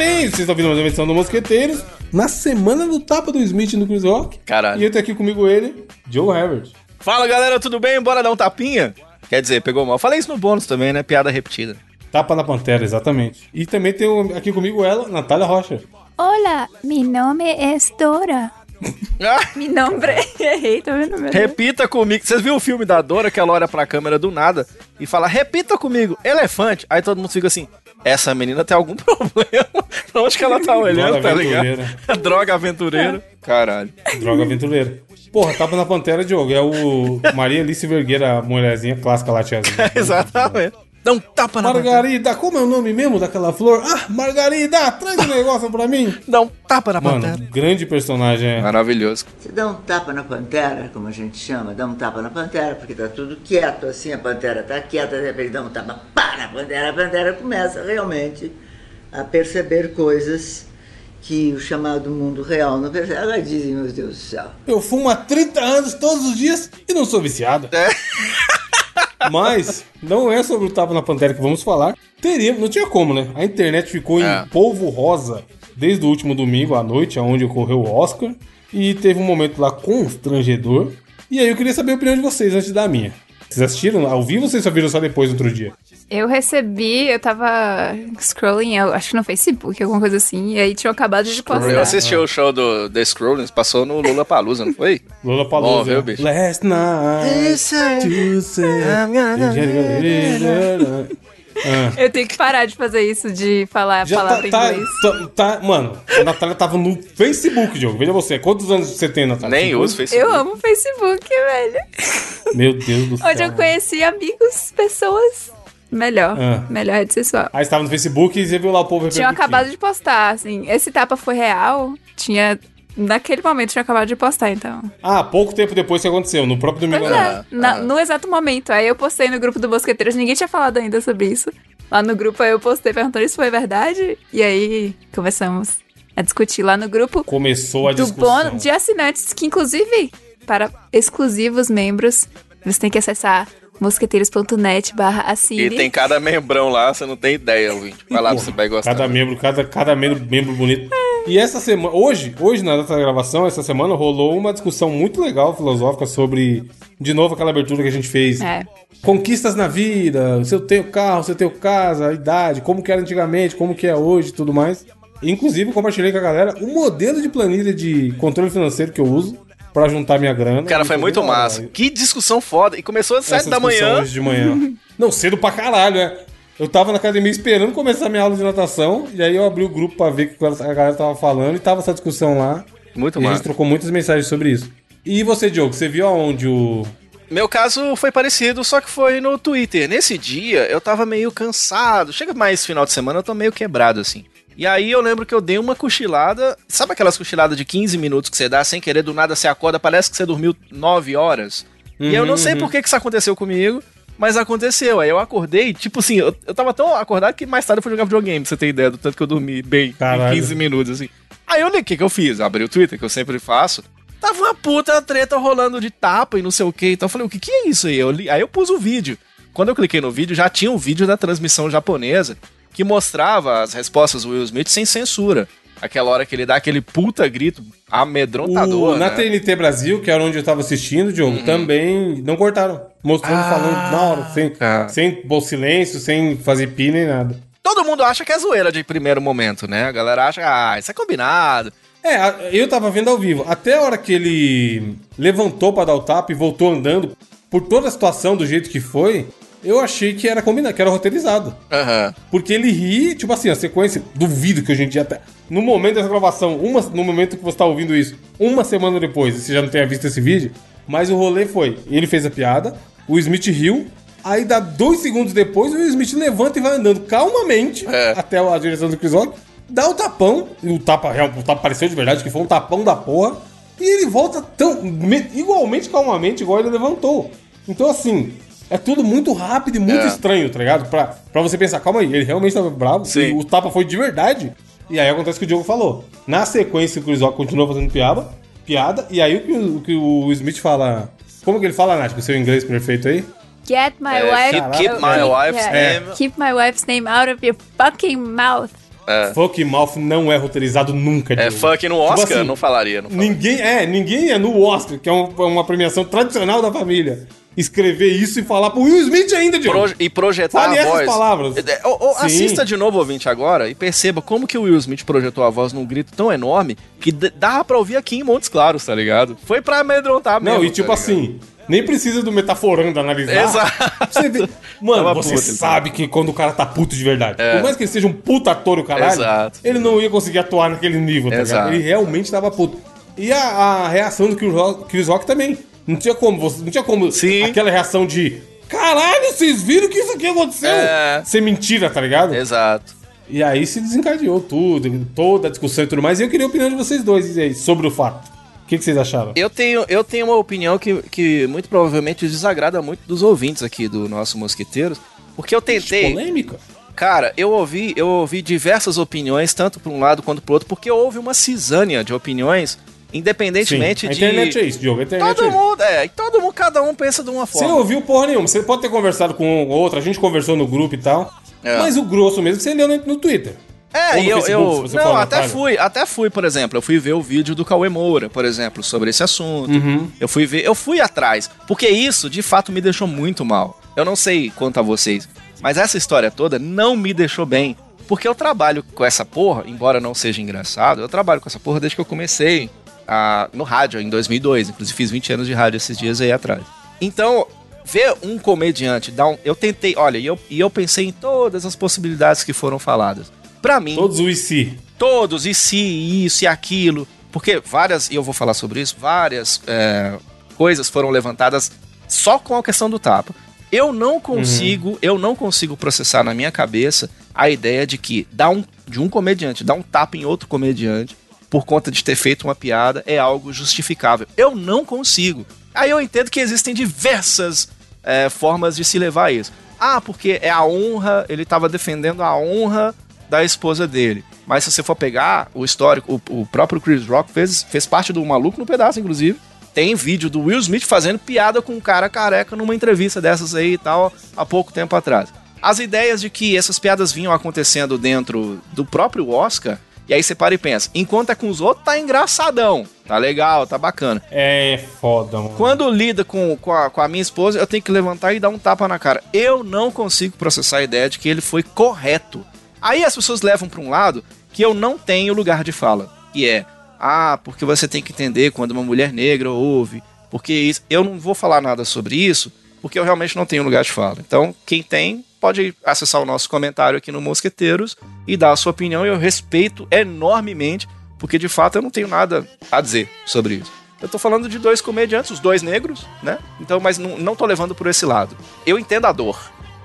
bem? Vocês estão ouvindo mais uma edição do Mosqueteiros na semana do tapa do Smith no Chris Rock. Caralho. E eu tenho aqui comigo ele, Joe Herbert. Fala galera, tudo bem? Bora dar um tapinha? Quer dizer, pegou mal. Falei isso no bônus também, né? Piada repetida. Tapa na Pantera, exatamente. E também tem aqui comigo ela, Natália Rocha. Hola, mi nome é Dora. Ah, Mi nombre. Errei, tá vendo? Meu Deus. repita comigo. Vocês viram o filme da Dora que ela olha pra câmera do nada e fala: repita comigo, elefante. Aí todo mundo fica assim: essa menina tem algum problema. pra onde que ela tá olhando, tá ligado? aventureira. Droga aventureira. Caralho. Droga aventureira. Porra, Tapa na Pantera, Diogo. É o Maria Alice Vergueira, a mulherzinha clássica lá, tiazinha. Exatamente. Dá um tapa na pantera. Margarida, como é o nome mesmo daquela flor? Ah, Margarida, traz um negócio pra mim. Dá um tapa na Mano, pantera. grande personagem. é. Maravilhoso. Você dá um tapa na pantera, como a gente chama, dá um tapa na pantera, porque tá tudo quieto, assim, a pantera tá quieta, de repente dá um tapa, pá, na pantera, a pantera começa realmente a perceber coisas que o chamado mundo real não percebe. Ela dizem, meu Deus do céu. Eu fumo há 30 anos todos os dias e não sou viciada. É. Mas não é sobre o Tapa na Pantera que vamos falar. Teria, não tinha como, né? A internet ficou É. em polvo rosa desde o último domingo à noite, onde ocorreu o Oscar. E teve um momento lá constrangedor. E aí eu queria saber a opinião de vocês antes da minha. Vocês assistiram ao vivo ou vocês só viram só depois, outro dia? Eu recebi, eu tava scrolling, eu acho que no Facebook, alguma coisa assim, e aí tinham acabado de postar. Eu assisti o show do The Scrollings, passou no Lula Palusa, não foi? Bom, Palusa. viu, bicho? Last night. to Ah. Eu tenho que parar de fazer isso, de falar a Já palavra tá, em tá, inglês. tá, tá- Mano, a Natália tava no Facebook, Diogo. Veja você, quantos anos você tem, Natália? Nem uso? Facebook. Eu amo o Facebook, velho. Meu Deus do céu. Onde eu conheci amigos, pessoas. Melhor. Ah. Melhor rede social. Aí você tava no Facebook e você viu lá o povo repercutindo. acabado de postar, assim. Esse tapa foi real. Tinha. Naquele momento tinha acabado de postar, então. Ah, pouco tempo depois que aconteceu, no próprio domingo. Pois é, na- no exato momento. Aí eu postei no grupo do Bosqueteiros, ninguém tinha falado ainda sobre isso. Lá no grupo aí eu postei perguntando se foi verdade. E aí começamos a discutir lá no grupo Começou a do discussão. bônus de assinantes, que inclusive, para exclusivos membros, você tem que acessar mosqueteiros.net barra E assine. tem cada membrão lá, você não tem ideia, ouvinte. Vai lá, você vai gostar. Cada membro, cada, cada membro, membro bonito. E essa semana, hoje, hoje na data da gravação, essa semana rolou uma discussão muito legal, filosófica, sobre, de novo, aquela abertura que a gente fez. É. Conquistas na vida, se eu tenho carro, se eu tenho casa, a idade, como que era antigamente, como que é hoje e tudo mais. Inclusive, compartilhei com a galera o modelo de planilha de controle financeiro que eu uso pra juntar minha grana. Cara, foi muito hora. massa. Que discussão foda. E começou às Essa 7 da manhã. Hoje de manhã. Não, cedo pra caralho, né? Eu tava na academia esperando começar minha aula de natação, e aí eu abri o grupo pra ver o que a galera tava falando, e tava essa discussão lá. Muito e a gente trocou muitas mensagens sobre isso. E você, Diogo, você viu aonde o. Meu caso foi parecido, só que foi no Twitter. Nesse dia, eu tava meio cansado. Chega mais final de semana, eu tô meio quebrado, assim. E aí eu lembro que eu dei uma cochilada. Sabe aquelas cochiladas de 15 minutos que você dá sem querer, do nada você acorda, parece que você dormiu 9 horas? e eu não sei por que, que isso aconteceu comigo, mas aconteceu. Aí eu acordei, tipo assim, eu, eu tava tão acordado que mais tarde eu fui jogar videogame, pra você ter ideia do tanto que eu dormi bem Caralho. em 15 minutos, assim. Aí eu li, o que, que eu fiz? Abri o Twitter, que eu sempre faço. Tava uma puta treta rolando de tapa e não sei o que. Então eu falei, o que, que é isso aí? Eu li- aí eu pus o vídeo. Quando eu cliquei no vídeo, já tinha um vídeo da transmissão japonesa que mostrava as respostas do Will Smith sem censura. Aquela hora que ele dá aquele puta grito amedrontador. o- na né? TNT Brasil, que era onde eu tava assistindo, Diogo, Uhum. também não cortaram. Mostrando Ah, falando na hora, sem, cara. sem bom silêncio, sem fazer pi nem nada. Todo mundo acha que é zoeira de primeiro momento, né? A galera acha, ah, isso é combinado. É, eu tava vendo ao vivo. Até a hora que ele levantou pra dar o tapa e voltou andando, por toda a situação, do jeito que foi, eu achei que era combinado, que era roteirizado. Aham. Porque ele ri, tipo assim, a sequência, duvido que hoje em dia, até, no momento dessa gravação, uma, no momento que você tá ouvindo isso, uma semana depois, você já não tenha visto esse vídeo, mas o rolê foi, ele fez a piada, o Smith riu, aí dá dois segundos depois, o Smith levanta e vai andando calmamente É. até a direção do Chris Rock, dá o tapão, e o tapa, o tapa pareceu de verdade, que foi um tapão da porra, e ele volta tão, me- igualmente calmamente, igual ele levantou. Então assim... É tudo muito rápido e muito É. estranho, tá ligado? Pra, pra você pensar, calma aí, ele realmente tava bravo. Sim. E o tapa foi de verdade. E aí acontece o que o Diogo falou. Na sequência, o Chris Rock continua fazendo piada, piada, e aí o que o, que o Smith fala. Como que ele fala, Nath, com o seu inglês perfeito aí? Get my É, wife. keep- keep my wife's yeah. name- Keep my wife's name out of your fucking mouth. É. Fuck Mouth não é roteirizado nunca, É, funk no Tipo Oscar, assim, não falaria. Não falaria. Ninguém é, ninguém é no Oscar, que é um- uma premiação tradicional da família. Escrever isso e falar pro Will Smith ainda, Diogo. Pro- e projetar Fale a essas voz. palavras. É, ô, ô, Sim. assista de novo, ouvinte, agora e perceba como que o Will Smith projetou a voz num grito tão enorme que dava pra ouvir aqui em Montes Claros, tá ligado? Foi pra amedrontar mesmo. Não, e tipo tá assim, nem precisa do metaforando analisar. Exato. Você vê- Mano, Tava você puto, ele sabe que quando o cara tá puto de verdade, por mais que ele seja um puta ator o caralho, Exato. ele não ia conseguir atuar naquele nível, tá Exato. ligado? Ele realmente tava puto. E a, a reação do Chris Rock, Chris Rock também. Não tinha como, você, não tinha como Sim. aquela reação de caralho, vocês viram que isso aqui aconteceu? É. Ser mentira, tá ligado? Exato. E aí se desencadeou tudo, toda a discussão e tudo mais. E eu queria a opinião de vocês dois aí, sobre o fato. O que, que vocês acharam? Eu tenho, eu tenho uma opinião que, que muito provavelmente desagrada muito dos ouvintes aqui do nosso Mosqueteiros, porque eu tentei. Polêmica? Cara, eu ouvi, eu ouvi diversas opiniões, tanto para um lado quanto pro outro, porque houve uma cisânia de opiniões, independentemente a de. internet é isso, Diogo. A internet é Todo isso. mundo, é, todo mundo, cada um pensa de uma Você forma. ouviu porra nenhuma. Você pode ter conversado com outro, a gente conversou no grupo e tal. É. Mas o grosso mesmo você leu no, no Twitter. É, e eu, Facebook, eu não, até fui, até fui, por exemplo, eu fui ver o vídeo do Cauê Moura, por exemplo, sobre esse assunto. Uhum. Eu fui ver, eu fui atrás, porque isso de fato me deixou muito mal. Eu não sei quanto a vocês, mas essa história toda não me deixou bem, porque eu trabalho com essa porra, embora não seja engraçado, eu trabalho com essa porra desde que eu comecei a- no rádio em 2002, inclusive fiz 20 anos de rádio esses dias aí atrás. Então, ver um comediante dar um, eu tentei, olha, e eu, e eu pensei em todas as possibilidades que foram faladas. Pra mim, Todos o IC. todos, e se, isso e aquilo. Porque várias, e eu vou falar sobre isso, várias é, coisas foram levantadas só com a questão do tapa. Eu não consigo, eu não consigo processar na minha cabeça a ideia de que dar um, de um comediante dar um tapa em outro comediante por conta de ter feito uma piada é algo justificável. Eu não consigo. Aí eu entendo que existem diversas é, formas de se levar a isso. Ah, porque é a honra, ele estava defendendo a honra da esposa dele. Mas se você for pegar o histórico, o, o próprio Chris Rock fez, fez parte do Maluco no Pedaço, inclusive. Tem vídeo do Will Smith fazendo piada com um cara careca numa entrevista dessas aí e tal, há pouco tempo atrás. As ideias de que essas piadas vinham acontecendo dentro do próprio Oscar, e aí você para e pensa, enquanto é com os outros, tá engraçadão, tá legal, tá bacana. É foda, mano. Quando lida com, com, a, com a minha esposa, eu tenho que levantar e dar um tapa na cara. Eu não consigo processar a ideia de que ele foi correto. Aí as pessoas levam para um lado que eu não tenho lugar de fala, que é, ah, porque você tem que entender quando uma mulher negra ouve, porque isso, eu não vou falar nada sobre isso, porque eu realmente não tenho lugar de fala. Então, quem tem, pode acessar o nosso comentário aqui no Mosqueteiros e dar a sua opinião, eu respeito enormemente, porque de fato eu não tenho nada a dizer sobre isso. Eu tô falando de dois comediantes, os dois negros, né? Então, mas não, não tô levando por esse lado. Eu entendo a dor.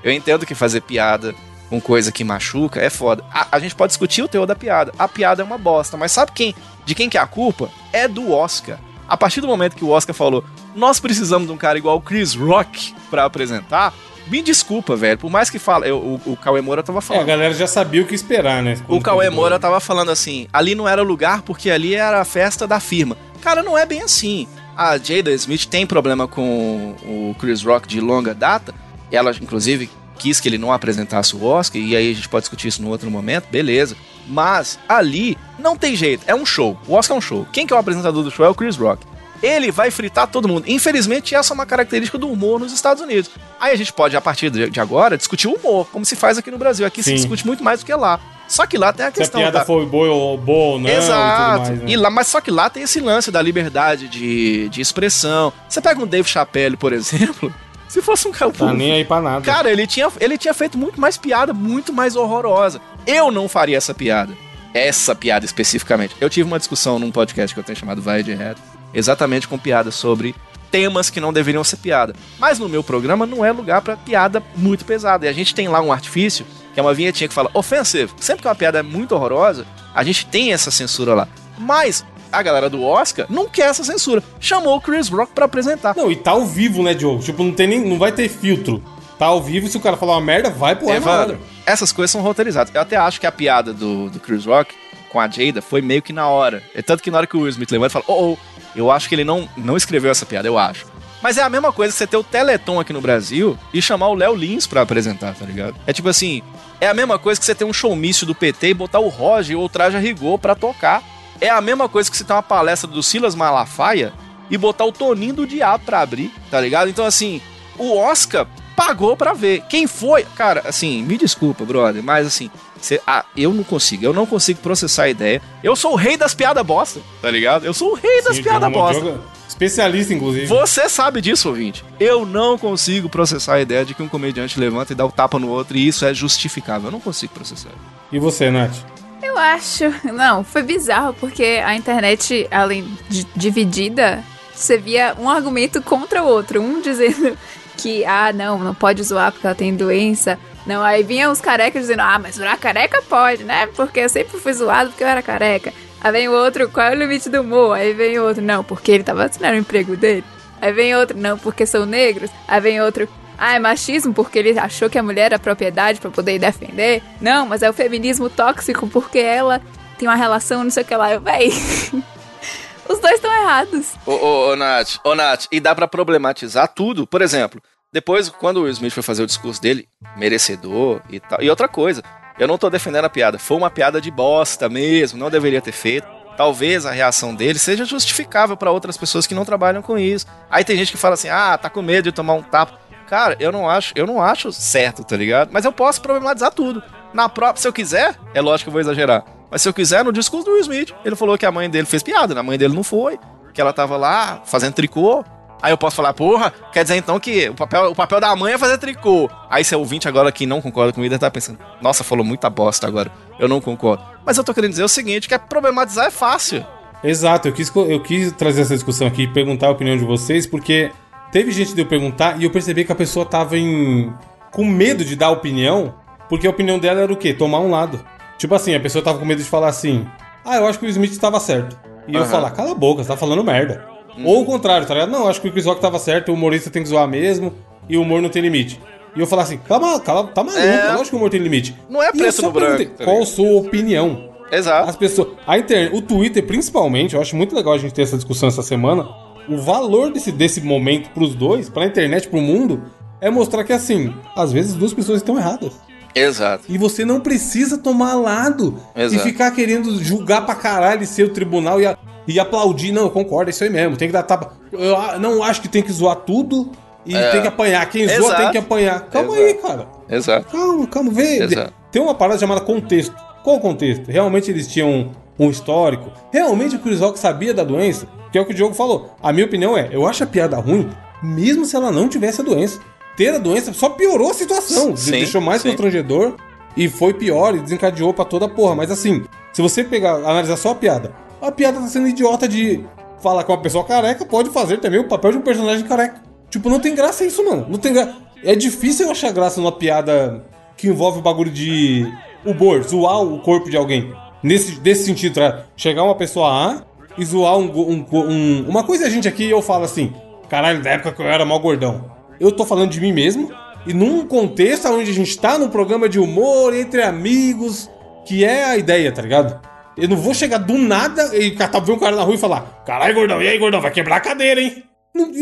Eu entendo que fazer piada com coisa que machuca é foda. A, a gente pode discutir o teor da piada. A piada é uma bosta, mas sabe quem? De quem que é a culpa? É do Oscar. A partir do momento que o Oscar falou, nós precisamos de um cara igual o Chris Rock pra apresentar, me desculpa, velho. Por mais que fala, eu, o, o Cauê Moura tava É, a falando. galera já sabia o que esperar, né? O Cauê Moura tava falando assim: ali não era lugar porque ali era a festa da firma. Cara, não é bem assim. A Jada Smith tem problema com o Chris Rock de longa data. Ela, inclusive, quis que ele não apresentasse o Oscar, e aí a gente pode discutir isso no outro momento, beleza. Mas ali não tem jeito, é um show. O Oscar é um show. Quem que é o apresentador do show é o Chris Rock. Ele vai fritar todo mundo. Infelizmente, essa é uma característica do humor nos Estados Unidos. Aí a gente pode, a partir de agora, discutir o humor, como se faz aqui no Brasil. Aqui se Sim. discute muito mais do que lá. Só que lá tem a Se a questão piada da... foi boa ou boa não Exato. e mais, né? E lá, mas só que lá tem esse lance da liberdade de, de expressão. Você pega um Dave Chappelle, por exemplo, se fosse um cara. Tá nem aí pra nada. Cara, ele tinha, ele tinha feito muito mais piada, muito mais horrorosa. Eu não faria essa piada. Essa piada especificamente. Eu tive uma discussão num podcast que eu tenho chamado Vai de Reto, exatamente com piadas sobre temas que não deveriam ser piada. Mas no meu programa não é lugar pra piada muito pesada. E a gente tem lá um artifício, que é uma vinhetinha que fala offensive. Sempre que uma piada é muito horrorosa, a gente tem essa censura lá. Mas a galera do Oscar não quer essa censura. Chamou o Chris Rock pra apresentar. Não, e tá ao vivo, né, Diogo? Tipo, não tem nem. Não vai ter filtro. Tá ao vivo, se o cara falar uma merda, vai pro ar. Evandro, essas coisas são roteirizadas. Eu até acho que a piada do, do Chris Rock com a Jada foi meio que na hora. É tanto que na hora que o Will Smith levanta e fala, oh, oh, eu acho que ele não, não escreveu essa piada, eu acho. Mas é a mesma coisa você ter o Teleton aqui no Brasil e chamar o Léo Lins pra apresentar, tá ligado? É tipo assim, é a mesma coisa que você ter um showmício do PT e botar o Roger ou o Traja Rigor pra tocar. É a mesma coisa que você ter uma palestra do Silas Malafaia e botar o Toninho do Diabo pra abrir, tá ligado? Então, assim, o Oscar pagou pra ver. Quem foi? Cara, assim, me desculpa, brother, mas assim, cê, ah, eu não consigo, eu não consigo processar a ideia. Eu sou o rei das piadas bosta, tá ligado? Eu sou o rei das Sim, piadas Diogo bosta. Especialista, inclusive. Você sabe disso, ouvinte. Eu não consigo processar a ideia de que um comediante levanta e dá o tapa no outro e isso é justificável. Eu não consigo processar. E você, Nath? Eu acho. Não, foi bizarro, porque a internet, além de dividida, você via um argumento contra o outro. Um dizendo que, ah, não, não pode zoar porque ela tem doença. Não, aí vinham os carecas dizendo, ah, mas zoar careca pode, né? Porque eu sempre fui zoado porque eu era careca. Aí vem o outro, qual é o limite do humor? Aí vem o outro, não, porque ele tava assinando o emprego dele. Aí vem outro, não, porque são negros. Aí vem outro, ah, é machismo porque ele achou que a mulher era propriedade pra poder defender. Não, mas é o feminismo tóxico porque ela tem uma relação, não sei o que lá. Eu, véi. Os dois estão errados. Ô, ô, ô, Nath, ô, Nath, e dá pra problematizar tudo. Por exemplo, depois, quando o Will Smith foi fazer o discurso dele, merecedor e tal. E outra coisa, eu não tô defendendo a piada. Foi uma piada de bosta mesmo, não deveria ter feito. Talvez a reação dele seja justificável pra outras pessoas que não trabalham com isso. Aí tem gente que fala assim: "Ah, tá com medo de tomar um tapa". Cara, eu não acho, eu não acho certo, tá ligado? Mas eu posso problematizar tudo. Na própria, se eu quiser, é lógico que eu vou exagerar. Mas se eu quiser, no discurso do Will Smith, ele falou que a mãe dele fez piada, né? a mãe dele não foi, que ela tava lá fazendo tricô. Aí eu posso falar, porra, quer dizer então que o papel, o papel da mãe é fazer tricô. Aí seu ouvinte agora que não concorda comigo estar pensando, nossa, falou muita bosta agora, eu não concordo. Mas eu tô querendo dizer o seguinte, que é problematizar é fácil. Exato, eu quis, eu quis trazer essa discussão aqui e perguntar a opinião de vocês, porque teve gente de eu perguntar e eu percebi que a pessoa tava em. com medo de dar opinião, porque a opinião dela era o quê? Tomar um lado. Tipo assim, a pessoa tava com medo de falar assim: Ah, eu acho que o Smith tava certo. E eu Aham. falar, cala a boca, você tá falando merda. Ou o contrário, tá ligado? Não, acho que o Chris Rock tava certo, o humorista tem que zoar mesmo, e o humor não tem limite. E eu falar assim, calma, calma, tá maluco, É. lógico que o humor tem limite. Não é preto só no branco, tá Qual sua opinião? Exato. As pessoas. A internet, o Twitter, principalmente, eu acho muito legal a gente ter essa discussão essa semana. O valor desse, desse momento pros dois, pra internet, pro mundo, é mostrar que assim, às vezes duas pessoas estão erradas. Exato. E você não precisa tomar lado Exato. e ficar querendo julgar pra caralho e ser o tribunal e, a- e aplaudir. Não, eu concordo, é isso aí mesmo. Tem que dar tapa. Eu não acho que tem que zoar tudo e tem que apanhar. Quem zoa Exato. tem que apanhar. Calma Exato. aí, cara. Exato. Calma, calma, vê. Exato. Tem uma parada chamada contexto. Qual o contexto? Realmente eles tinham um histórico? Realmente o Chris Rock sabia da doença? Que é o que o Diogo falou. A minha opinião é, eu acho a piada ruim, mesmo se ela não tivesse a doença. Ter a doença só piorou a situação. Sim, deixou mais sim. constrangedor e foi pior e desencadeou pra toda a porra. Mas assim, se você pegar, analisar só a piada, a piada tá sendo idiota de falar com uma pessoa careca, pode fazer também o papel de um personagem careca. Tipo, não tem graça isso, mano. Não tem gra... É difícil eu achar graça numa piada que envolve o bagulho de humor, zoar o corpo de alguém. Nesse desse sentido, tá? chegar uma pessoa A e zoar um, um, um- Uma coisa a gente aqui, eu falo assim, caralho, da época que eu era mal gordão. Eu tô falando de mim mesmo, e num contexto onde a gente tá num programa de humor entre amigos, que é a ideia, tá ligado? Eu não vou chegar do nada e ver um cara na rua e falar: Caralho, gordão, e aí, gordão, vai quebrar a cadeira, hein?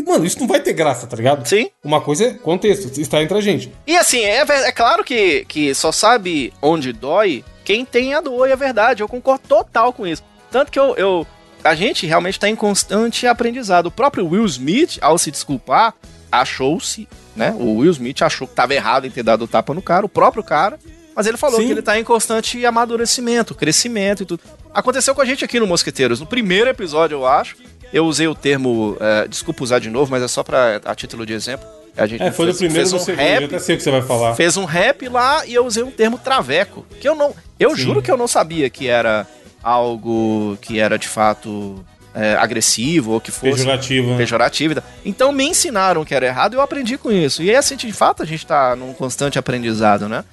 Mano, isso não vai ter graça, tá ligado? Sim. Uma coisa é contexto, está entre a gente. E assim, é, ver- é claro que, que só sabe onde dói quem tem a dor, e é verdade. Eu concordo total com isso. Tanto que eu. eu- a gente realmente está em constante aprendizado. O próprio Will Smith, ao se desculpar, achou-se, né? O Will Smith achou que estava errado em ter dado o tapa no cara, o próprio cara. Mas ele falou Sim. que ele tá em constante amadurecimento, crescimento e tudo. Aconteceu com a gente aqui no Mosqueteiros. No primeiro episódio, eu acho, eu usei o termo. é, desculpa usar de novo, mas é só pra, a título de exemplo. A gente É, foi fez- primeiro fez um segundo, eu rap, até sei o que você vai falar. fez um rap lá e eu usei um termo traveco. Que eu não. Eu Sim. juro que eu não sabia que era algo que era de fato é, agressivo ou que fosse Pejorativo, né? pejorativo. tal. Então me ensinaram que era errado e eu aprendi com isso. E é assim, de fato, a gente tá num constante aprendizado, né?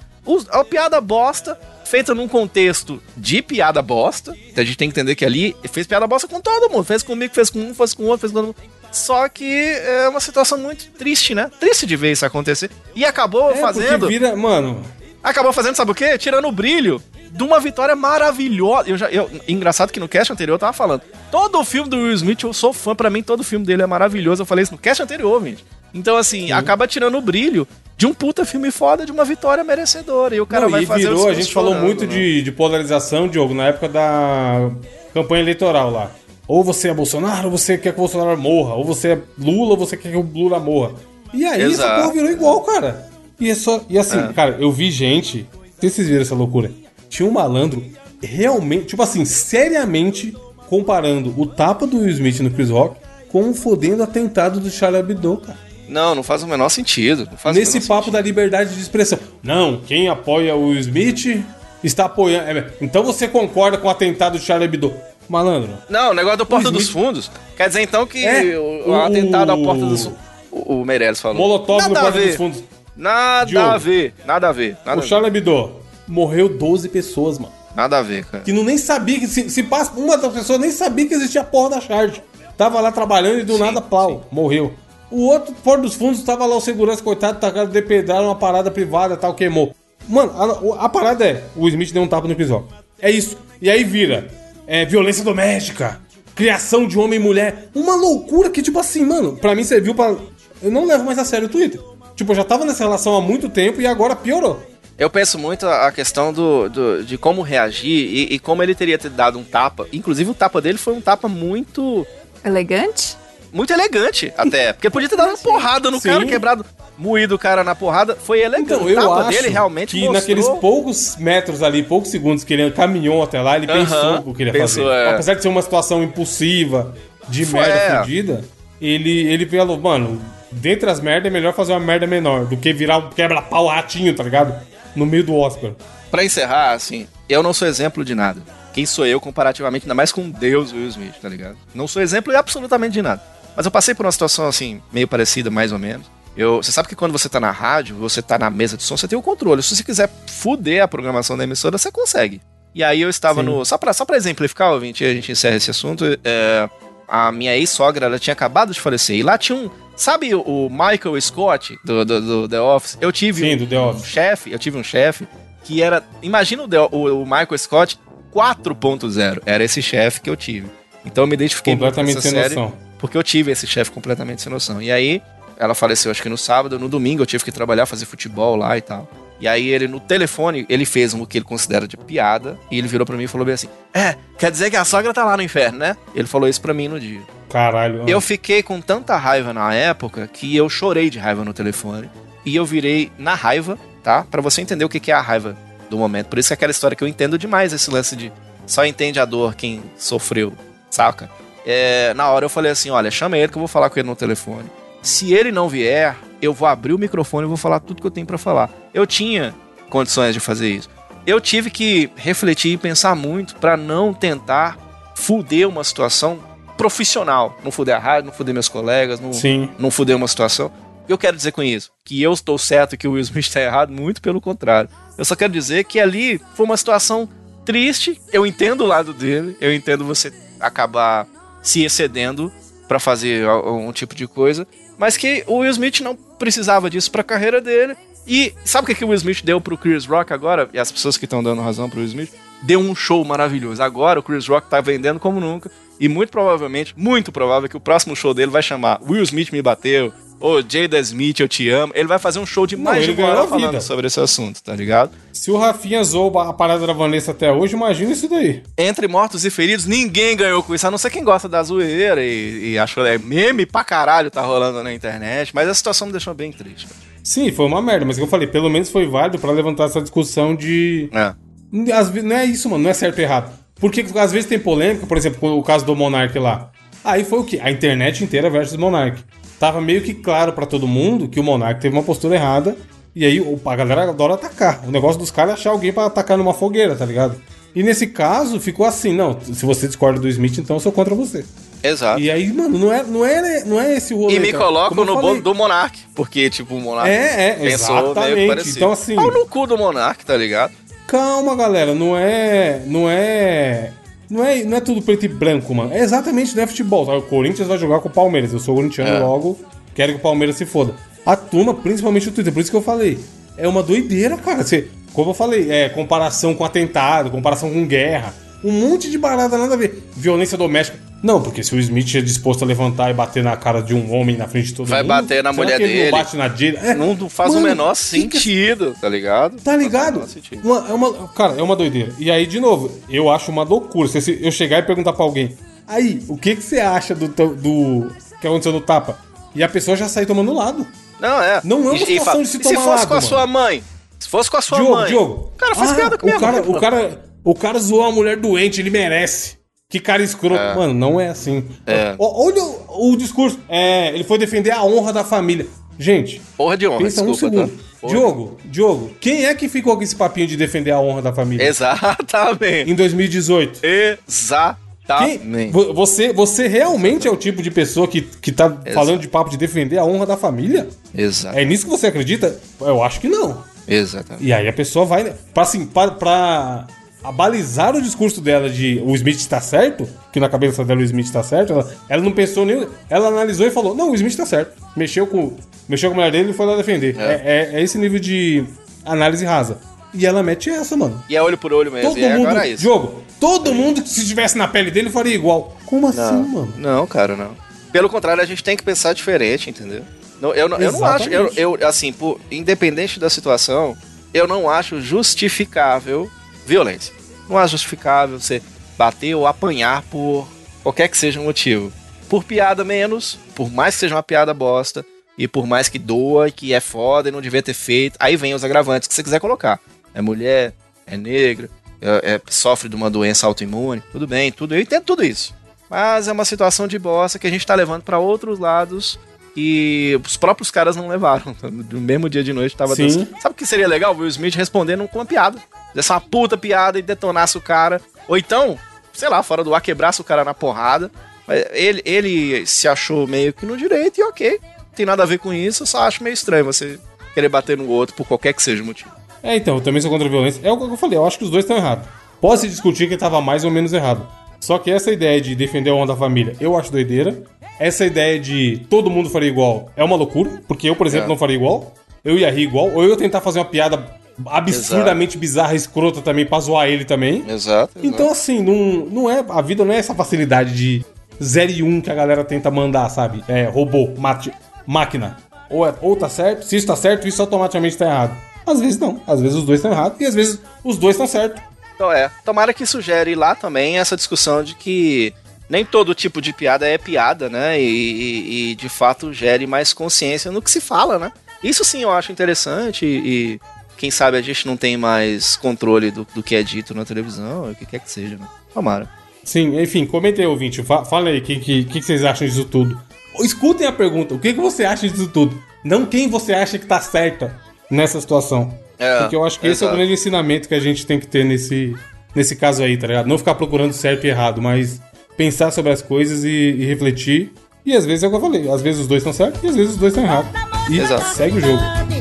A piada bosta, feita num contexto de piada bosta. Então a gente tem que entender que ali fez piada bosta com todo mundo. Fez comigo, fez com um, fez com outro, fez com todo mundo. Só que é uma situação muito triste, né? Triste de ver isso acontecer. E acabou É, fazendo. vira, mano, Acabou fazendo, sabe o quê? Tirando o brilho de uma vitória maravilhosa. Eu já, eu, engraçado que no cast anterior eu tava falando. Todo o filme do Will Smith, eu sou fã, para mim todo o filme dele é maravilhoso. Eu falei isso no cast anterior, gente. Então, assim, Sim. acaba tirando o brilho de um puta filme foda, de uma vitória merecedora. E o cara Não, vai e fazer virou, A gente falou muito né? de, de polarização, Diogo, na época da campanha eleitoral lá. Ou você é Bolsonaro, ou você quer que o Bolsonaro morra. Ou você é Lula, ou você quer que o Lula morra. E aí Exato. essa porra virou igual, cara. E, é só, e assim, é. cara, eu vi gente. Não sei se vocês viram essa loucura. Tinha um malandro realmente, tipo assim, seriamente comparando o tapa do Will Smith no Chris Rock com o fodendo atentado do Charlie Hebdo, cara. Não, não faz o menor sentido. Nesse menor papo sentido. da liberdade de expressão. Não, quem apoia o Smith está apoiando. É, então você concorda com o atentado do Charlie Hebdo? Malandro. Não, o negócio da Porta Smith... dos Fundos. Quer dizer então que é, o, o, atentado à Porta dos Fundos. O, o Meirelles falou. Molotov no Porta dos Fundos. Nada Diogo, a ver, nada a ver. Nada o Charlie Hebdo morreu 12 pessoas, mano. Nada a ver, cara. Que não nem sabia que. Se, se passa. Uma das pessoas nem sabia que existia a porra da charge. Tava lá trabalhando e do sim, nada, sim. morreu. O outro, por dos fundos, tava lá o segurança, coitado, tacaram de pedrar uma parada privada tal, queimou. Mano, a, a, parada é: o Smith deu um tapa no episódio. É isso. E aí vira: é, violência doméstica, criação de homem e mulher. Uma loucura que, tipo assim, mano, pra mim serviu pra. Eu não levo mais a sério o Twitter. Tipo, eu já tava nessa relação há muito tempo e agora piorou. Eu penso muito a questão do, do de como reagir e, e, como ele teria dado um tapa. Inclusive, o tapa dele foi um tapa muito. Elegante? Muito elegante, até. Porque podia ter dado uma porrada no Sim. cara, quebrado, moído o cara na porrada. Foi elegante. Então, eu acho dele realmente que mostrou... naqueles poucos metros ali, poucos segundos que ele caminhou até lá, ele uh -huh, pensou o que ele ia pensou, fazer. É. Apesar de ser uma situação impulsiva, de foi, merda é. fodida, ele, ele falou, mano, dentre as merdas é melhor fazer uma merda menor do que virar um quebra-pau ratinho, tá ligado? no meio do Oscar. Para encerrar, assim, eu não sou exemplo de nada. Quem sou eu comparativamente, ainda mais com Deus Will Smith, tá ligado? Não sou exemplo absolutamente de nada. Mas eu passei por uma situação assim, meio parecida, mais ou menos. Eu, você sabe que quando você tá na rádio, você tá na mesa de som, você tem o controle. Se você quiser fuder a programação da emissora, você consegue. E aí eu estava Sim. no. Só pra, só pra exemplificar, ouvinte, a gente encerra esse assunto. É, a minha ex-sogra, ela tinha acabado de falecer. E lá tinha um. Sabe o Michael Scott do, do, do The Office? Eu tive Sim, um, do um chefe, eu tive um chefe que era. Imagina o, The, o, o Michael Scott 4.0. Era esse chefe que eu tive. Então eu me identifiquei completamente sem série, noção. Porque eu tive esse chefe completamente sem noção. E aí, ela faleceu acho que no sábado, no domingo eu tive que trabalhar, fazer futebol lá e tal. E aí ele no telefone, ele fez o que ele considera de piada, e ele virou para mim e falou bem assim: "É, quer dizer que a sogra tá lá no inferno, né?" Ele falou isso para mim no dia. Caralho. Mano. Eu fiquei com tanta raiva na época que eu chorei de raiva no telefone. E eu virei na raiva, tá? Para você entender o que é a raiva do momento. Por isso que é aquela história que eu entendo demais esse lance de só entende a dor quem sofreu, saca? É, na hora eu falei assim: olha, chama ele que eu vou falar com ele no telefone. Se ele não vier, eu vou abrir o microfone e vou falar tudo que eu tenho para falar. Eu tinha condições de fazer isso. Eu tive que refletir e pensar muito para não tentar fuder uma situação profissional. Não fuder a rádio, não fuder meus colegas, não, Sim. não fuder uma situação. O que eu quero dizer com isso? Que eu estou certo e que o Will Smith está errado? Muito pelo contrário. Eu só quero dizer que ali foi uma situação triste. Eu entendo o lado dele, eu entendo você acabar se excedendo para fazer um tipo de coisa, mas que o Will Smith não precisava disso para a carreira dele. E sabe o que, que o Will Smith deu pro Chris Rock agora? E as pessoas que estão dando razão pro Will Smith? Deu um show maravilhoso. Agora o Chris Rock tá vendendo como nunca. E muito provavelmente, muito provável que o próximo show dele vai chamar Will Smith me bateu, ou Jada Smith, eu te amo. Ele vai fazer um show de mais de uma hora falando sobre esse assunto, tá ligado? Se o Rafinha zoou a parada da Vanessa até hoje, imagina isso daí. Entre mortos e feridos, ninguém ganhou com isso, a não ser quem gosta da zoeira e, e achou é meme pra caralho tá rolando na internet, mas a situação me deixou bem triste. Sim, foi uma merda, mas como eu falei, pelo menos foi válido para levantar essa discussão de. É. Não é isso, mano, não é certo ou errado. Porque às vezes tem polêmica, por exemplo, o caso do Monark lá. Aí foi o quê? A internet inteira versus Monark. Tava meio que claro para todo mundo que o Monark teve uma postura errada. E aí a galera adora atacar. O negócio dos caras é achar alguém para atacar numa fogueira, tá ligado? E nesse caso ficou assim, não, se você discorda do Smith, então eu sou contra você. Exato. E aí, mano, não é, não é, não é esse o rolê. E me colocam no bolo do Monark, porque, tipo, o Monark é, é, pensou exatamente. meio parecido. Então, assim... Pau no cu do Monark, tá ligado? Calma, galera, não é. Não é. Não é, não é tudo preto e branco, mano. É exatamente não é futebol. Tá? O Corinthians vai jogar com o Palmeiras. Eu sou corintiano, é. logo quero que o Palmeiras se foda. A turma, principalmente o Twitter, por isso que eu falei. É uma doideira, cara. Você, como eu falei, é comparação com atentado, comparação com guerra. Um monte de barata nada a ver. Violência doméstica. Não, porque se o Smith é disposto a levantar e bater na cara de um homem na frente de todo Vai mundo. bater na mulher dele? Não bate na Jada? É, Não faz o mano, menor que que- sentido, tá ligado? Tá ligado? O menor. Uma- é uma, cara, é uma doideira. E aí, de novo, eu acho uma loucura. Se eu chegar e perguntar pra alguém, aí, o que, que você acha do, do, que aconteceu no tapa? E a pessoa já sai tomando lado. Não, é. Não é uma E- e situação fala, de se e tomar se fosse lado, com a mano? sua mãe? Se fosse com a sua Diogo, mãe. Diogo. O cara faz Ah, piada o comigo. cara, o cara, o cara zoou a mulher doente, ele merece. Que cara escroto. Mano, não é assim. É. Olha o, o discurso. É, ele foi defender a honra da família. Gente, Porra de honra, pensa um desculpa, segundo. tá? Porra. Diogo, Diogo, quem é que ficou com esse papinho de defender a honra da família? Exatamente. Em 2018. Quem- Exatamente. vo- você, você realmente é o tipo de pessoa que, que tá falando de papo de defender a honra da família? Exato. É nisso que você acredita? Eu acho que não. Exatamente. E aí a pessoa vai, né, pra, assim, pra, pra abalizar o discurso dela de o Smith tá certo, que na cabeça dela o Smith tá certo, ela, ela não pensou nem. Ela analisou e falou: não, o Smith tá certo. Mexeu com, mexeu com a mulher dele e foi lá defender. É. é- é esse nível de análise rasa. E ela mete essa, mano. E é olho por olho mesmo. Todo e é mundo. agora isso. Jogo, todo mundo que se estivesse na pele dele faria igual. Como assim, Não, mano? não, cara, não. Pelo contrário, a gente tem que pensar diferente, entendeu? Não, eu, não- eu não acho, eu, eu, assim, por, independente da situação, eu não acho justificável violência. Não acho justificável você bater ou apanhar por qualquer que seja o motivo. Por piada menos, por mais que seja uma piada bosta, e por mais que doa, e que é foda e não devia ter feito, aí vem os agravantes que você quiser colocar. É mulher, é negra, é, é- sofre de uma doença autoimune, tudo bem, tudo, eu entendo tudo isso. Mas é uma situação de bosta que a gente tá levando pra outros lados e os próprios caras não levaram. No mesmo dia de noite tava Sim. dançando. Sabe o que seria legal? O Will Smith respondendo com uma piada. Dessa uma puta piada e detonasse o cara. Ou então, sei lá, fora do ar, quebrasse o cara na porrada. Mas Ele, ele se achou meio que no direito e ok. Tem nada a ver com isso, eu só acho meio estranho você querer bater no outro por qualquer que seja o motivo. É, então, eu também sou contra a violência. É o que eu falei, eu acho que os dois estão errados. Pode se discutir que tava mais ou menos errado. Só que essa ideia de defender a honra da família, eu acho doideira. Essa ideia de todo mundo faria igual é uma loucura, porque eu, por exemplo, É. não faria igual. Eu ia rir igual, ou eu ia tentar fazer uma piada absurdamente bizarra, escrota também, pra zoar ele também. Exato. Então, assim, não, não é, a vida não é essa facilidade de 0 e 1 que a galera tenta mandar, sabe? É, robô, mate, máquina. Ou, é- ou tá certo, se isso tá certo, isso automaticamente tá errado. Às vezes não, às vezes os dois estão errados e às vezes os dois estão certos. Então é, tomara que sugere lá também essa discussão de que nem todo tipo de piada é piada, né? E, e- e, de fato gere mais consciência no que se fala, né? Isso sim eu acho interessante e, e quem sabe a gente não tem mais controle do, do que é dito na televisão, o que quer que seja, né? Tomara. Sim, enfim, comenta aí, ouvinte. Fa fala aí o que, que, que vocês acham disso tudo. Escutem a pergunta: o que, que você acha disso tudo? Não quem você acha que tá certa nessa situação. É, Porque eu acho que esse é o grande ensinamento que a gente tem que ter nesse, nesse caso aí, tá ligado? Não ficar procurando certo e errado, mas pensar sobre as coisas e, e refletir. E às vezes é o que eu falei: às vezes os dois estão certos e às vezes os dois estão errados. E Exato. segue o jogo.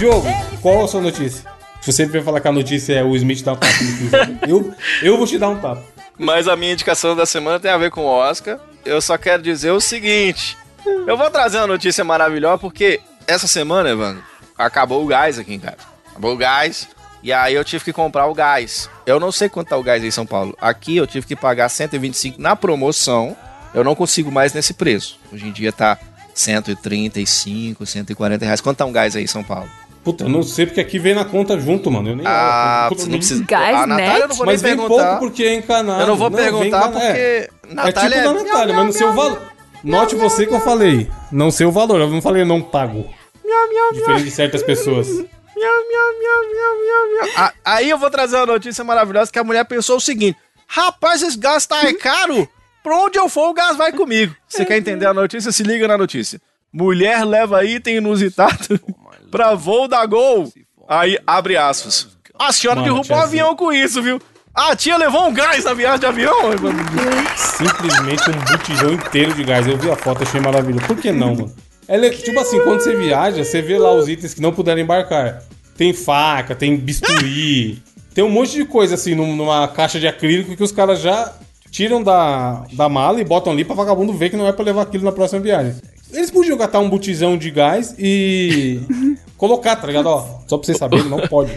Diogo, qual a sua notícia? Se você vier falar que a notícia é o Smith dar um tapa eu, eu vou te dar um tapa. Mas a minha indicação da semana tem a ver com o Oscar. Eu só quero dizer o seguinte: eu vou trazer uma notícia maravilhosa porque essa semana, Evandro, acabou o gás aqui em casa. Acabou o gás. E aí eu tive que comprar o gás. Eu não sei quanto tá o gás aí em São Paulo. Aqui eu tive que pagar 125 na promoção. Eu não consigo mais nesse preço. Hoje em dia tá 135, 140 reais. Quanto tá um gás aí em São Paulo? Puta, eu não sei porque aqui vem na conta junto, mano. Eu nem Ah, você não precisa. Gás a Natália eu não vou Mas nem vem perguntar. pouco porque é encanado. Eu não vou vem perguntar porque é. Natália é tipo da Natália, mas não sei o valor. Note você que eu falei. Não sei o valor. Eu não falei eu não pago. Diferente de certas pessoas. Ah, Aí eu vou trazer uma notícia maravilhosa que a mulher pensou o seguinte: Rapaz, esse gás tá aí caro. Pra onde eu for, o gás vai comigo. Você quer entender a notícia? Se liga na notícia. Mulher leva item inusitado pra voo da Gol. Aí, abre aspas. A senhora Mano, derrubou um avião com isso, viu? A tia levou um gás na viagem de avião. mano. Simplesmente um botijão inteiro de gás. Eu vi a foto, achei maravilhoso. Por que não, mano? Ela é, tipo assim, quando você viaja, você vê lá os itens que não puderam embarcar. tem faca, tem bisturi, tem um monte de coisa assim num- numa caixa de acrílico que os caras já tiram da, da mala e botam ali pra vagabundo ver que não é pra levar aquilo na próxima viagem. Eles podiam catar um botijão de gás e colocar, tá ligado? Ó, só pra vocês saberem, não pode.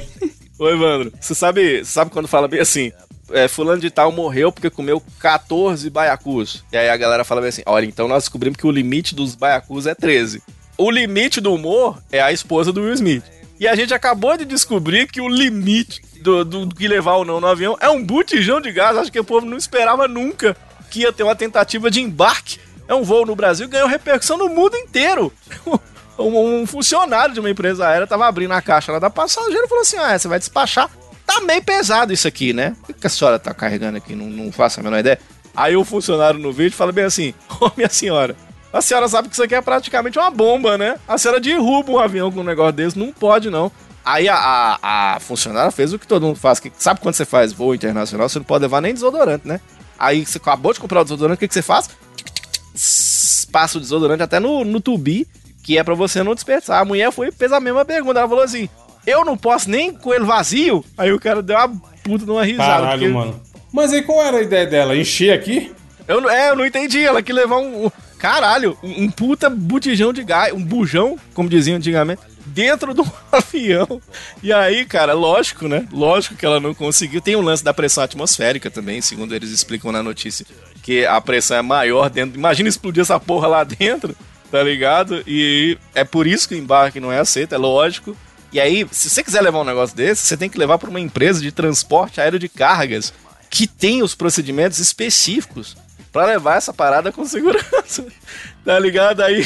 Ô, Evandro, você sabe, você sabe quando fala bem assim? É, fulano de tal morreu porque comeu 14 baiacus. E aí a galera fala bem assim: olha, então nós descobrimos que o limite dos baiacus é 13. O limite do humor é a esposa do Will Smith. E a gente acabou de descobrir que o limite do, do, do que levar ou não no avião é um botijão de gás. Acho que o povo não esperava nunca que ia ter uma tentativa de embarque. É um voo no Brasil, ganhou repercussão no mundo inteiro. Um, um funcionário de uma empresa aérea tava abrindo a caixa lá da passageira e falou assim: Ah, você vai despachar. Tá meio pesado isso aqui, né? O que a senhora tá carregando aqui? Não, não faço a menor ideia. Aí o funcionário no vídeo fala bem assim: Ô minha senhora, a senhora sabe que isso aqui é praticamente uma bomba, né? A senhora derruba um avião com um negócio desse, não pode não. Aí a, a, a funcionária fez o que todo mundo faz. Que, sabe quando você faz voo internacional, você não pode levar nem desodorante, né? Aí você acabou de comprar o desodorante, o que, que você faz? Passa o desodorante até no, no tubi, que é pra você não desperdiçar. A mulher foi e fez a mesma pergunta. Ela falou assim: Eu não posso nem com ele vazio? Aí o cara deu uma puta numa risada. Caralho, porque- mano. Mas aí qual era a ideia dela? Encher aqui? Eu, não- é, eu não entendi. Ela que levar um. um- caralho, um, um puta botijão de gás, um bujão, como diziam antigamente, dentro do avião. E aí, cara, lógico, né? Lógico que ela não conseguiu. Tem um lance da pressão atmosférica também, segundo eles explicam na notícia, que a pressão é maior dentro. Imagina explodir essa porra lá dentro, tá ligado? E é por isso que o embarque não é aceito, é lógico. E aí, se você quiser levar um negócio desse, você tem que levar para uma empresa de transporte aéreo de cargas que tem os procedimentos específicos para levar essa parada com segurança. Tá ligado? Aí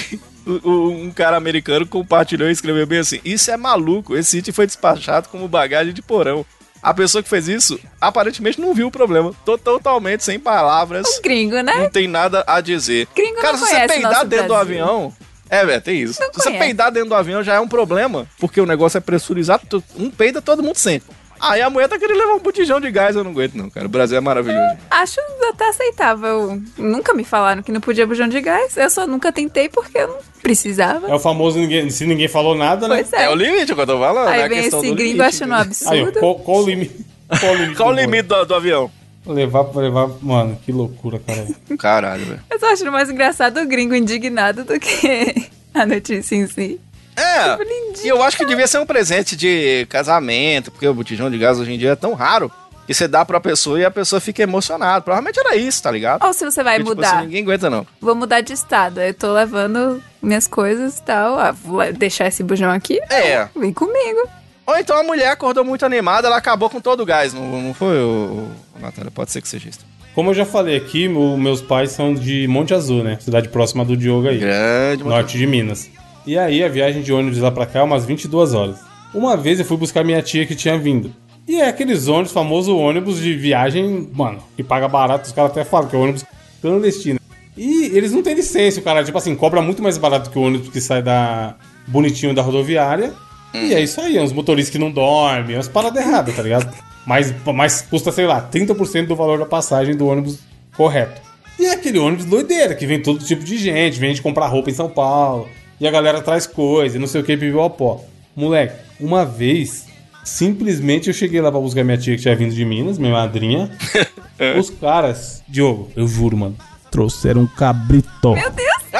um cara americano compartilhou e escreveu bem assim: Isso é maluco, esse item foi despachado como bagagem de porão. A pessoa que fez isso aparentemente não viu o problema. Tô totalmente sem palavras. Um gringo, né? Não tem nada a dizer. Gringo Cara, não se você peidar dentro do Brasil. avião. É, velho, tem isso. Não se você conhece. peidar dentro do avião já é um problema, porque o negócio é pressurizado, um peida todo mundo sente. Aí a mulher tá querendo levar um botijão de gás, eu não aguento não, cara. O Brasil é maravilhoso. Acho até aceitável. Nunca me falaram que não podia bujão de gás. Eu só nunca tentei porque eu não precisava. É o famoso ninguém, se ninguém falou nada, né? Pois É, é. o limite que eu tô falando. Aí a vem esse gringo limite, achando um né? Aí, absurdo. qual, qual o limite? Qual o limite? Qual o limite do, do avião? Levar pra levar. Mano, que loucura, cara. Caralho, velho. Eu só acho mais engraçado o gringo indignado do que a notícia em si. É, e eu acho que devia ser um presente de casamento, porque o botijão de gás hoje em dia é tão raro que você dá pra pessoa e a pessoa fica emocionada. Provavelmente era isso, tá ligado? Ou se você vai Porque, tipo mudar, assim, ninguém aguenta, não. vou mudar de estado. Eu tô levando minhas coisas e tal. Ah, vou deixar esse bujão aqui? É. Vem comigo. Ou então a mulher acordou muito animada, ela acabou com todo o gás. Não, não foi, o, o Natália? Pode ser que seja isso. Como eu já falei aqui, o- meus pais são de Monte Azul, né? Cidade próxima do Diogo aí. Grande, norte de Minas. E aí a viagem de ônibus lá pra cá é umas 22 horas. Uma vez eu fui buscar minha tia que tinha vindo. E é aqueles ônibus, famoso ônibus de viagem, mano, que paga barato, os caras até falam que é ônibus clandestino. E eles não têm licença, o cara, tipo assim, cobra muito mais barato que o ônibus que sai da bonitinho da rodoviária. E é isso aí, é uns motoristas que não dormem, umas paradas erradas, tá ligado? Mas, mas custa, sei lá, 30% do valor da passagem do ônibus correto. E é aquele ônibus doideira, que vem todo tipo de gente, vem de comprar roupa em São Paulo, e a galera traz coisa, e não sei o que, pipipopó. Moleque, uma vez, simplesmente eu cheguei lá pra buscar minha tia que tinha vindo de Minas, minha madrinha. Os caras, Diogo, eu juro, mano, trouxeram um cabrito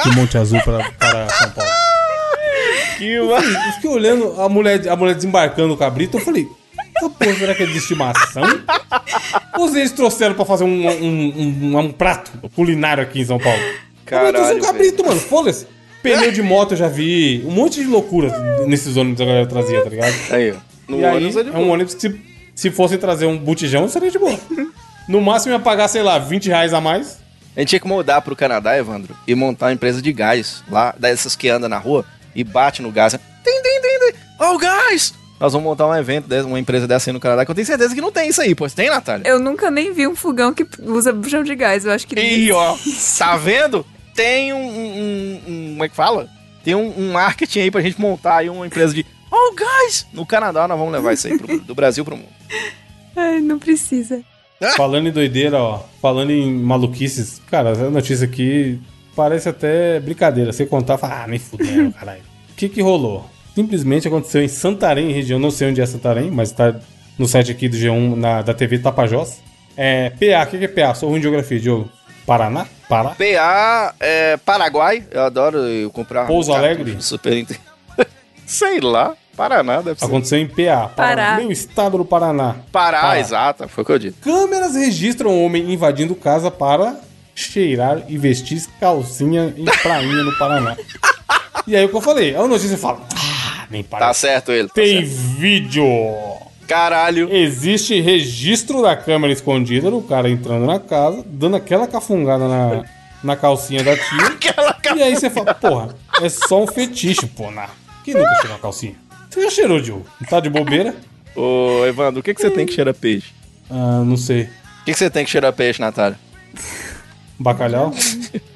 de Monte Azul pra, para São Paulo. Que Eu fiquei olhando a mulher, a mulher desembarcando o cabrito, eu falei, essa porra, será que é de estimação? Ou eles trouxeram pra fazer um, um, um, um prato culinário aqui em São Paulo? Caralho, eu trouxe um cabrito, mano, foda-se. Pneu de moto eu já vi, um monte de loucura nesses ônibus que a galera trazia, tá ligado? Aí, ó. No e aí, ônibus é de é um ônibus que se, se fosse trazer um botijão, seria de boa. No máximo ia pagar, sei lá, 20 reais a mais. A gente tinha que mudar pro Canadá, Evandro, e montar uma empresa de gás lá, dessas que anda na rua e bate no gás. Tem, tem, tem, tem. Ó, o gás! Nós vamos montar um evento, dessa, uma empresa dessa aí no Canadá, que eu tenho certeza que não tem isso aí, pois tem, Natália? Eu nunca nem vi um fogão que usa bujão de gás. Eu acho que E ó, tá vendo? Tem um, um- um- Como é que fala? Tem um, um marketing aí pra gente montar aí uma empresa de. Ó, o gás! No Canadá nós vamos levar isso aí pro- do Brasil pro mundo. Ai, não precisa. Falando em doideira, ó. Falando em maluquices. Cara, essa notícia aqui parece até brincadeira. Você contar, fala, ah, nem fudeu, caralho. O que que rolou? simplesmente aconteceu em Santarém, região, não sei onde é Santarém, mas tá no site aqui do G1 na, da TV Tapajós. É, PA, o que, que é PA? Sou ruim de geografia, Diogo. Paraná? Pará? PA é Paraguai. Eu adoro eu comprar. Pouso carro Alegre? Super Sei lá. Paraná deve ser. Aconteceu em PA, Pará. Meu estado do Paraná. Pará, Pará. exato. Foi o que eu disse. Câmeras registram um homem invadindo casa para cheirar e vestir calcinha em prainha no Paraná. E aí o que eu falei? A notícia fala. Ah, nem Tá parece. certo ele. tá Tem certo. vídeo. Caralho. Existe registro da câmera escondida do cara entrando na casa, dando aquela cafungada na, na calcinha da tia. Aquela E aí você fala, porra, é só um fetiche, pô, na. Quem nunca cheirou uma calcinha? Você já cheirou, Diogo? Não tá de bobeira? Ô, Evandro, o que, que você tem que cheirar peixe? Ah, não sei. O que, que você tem que cheirar peixe, Natália? Bacalhau?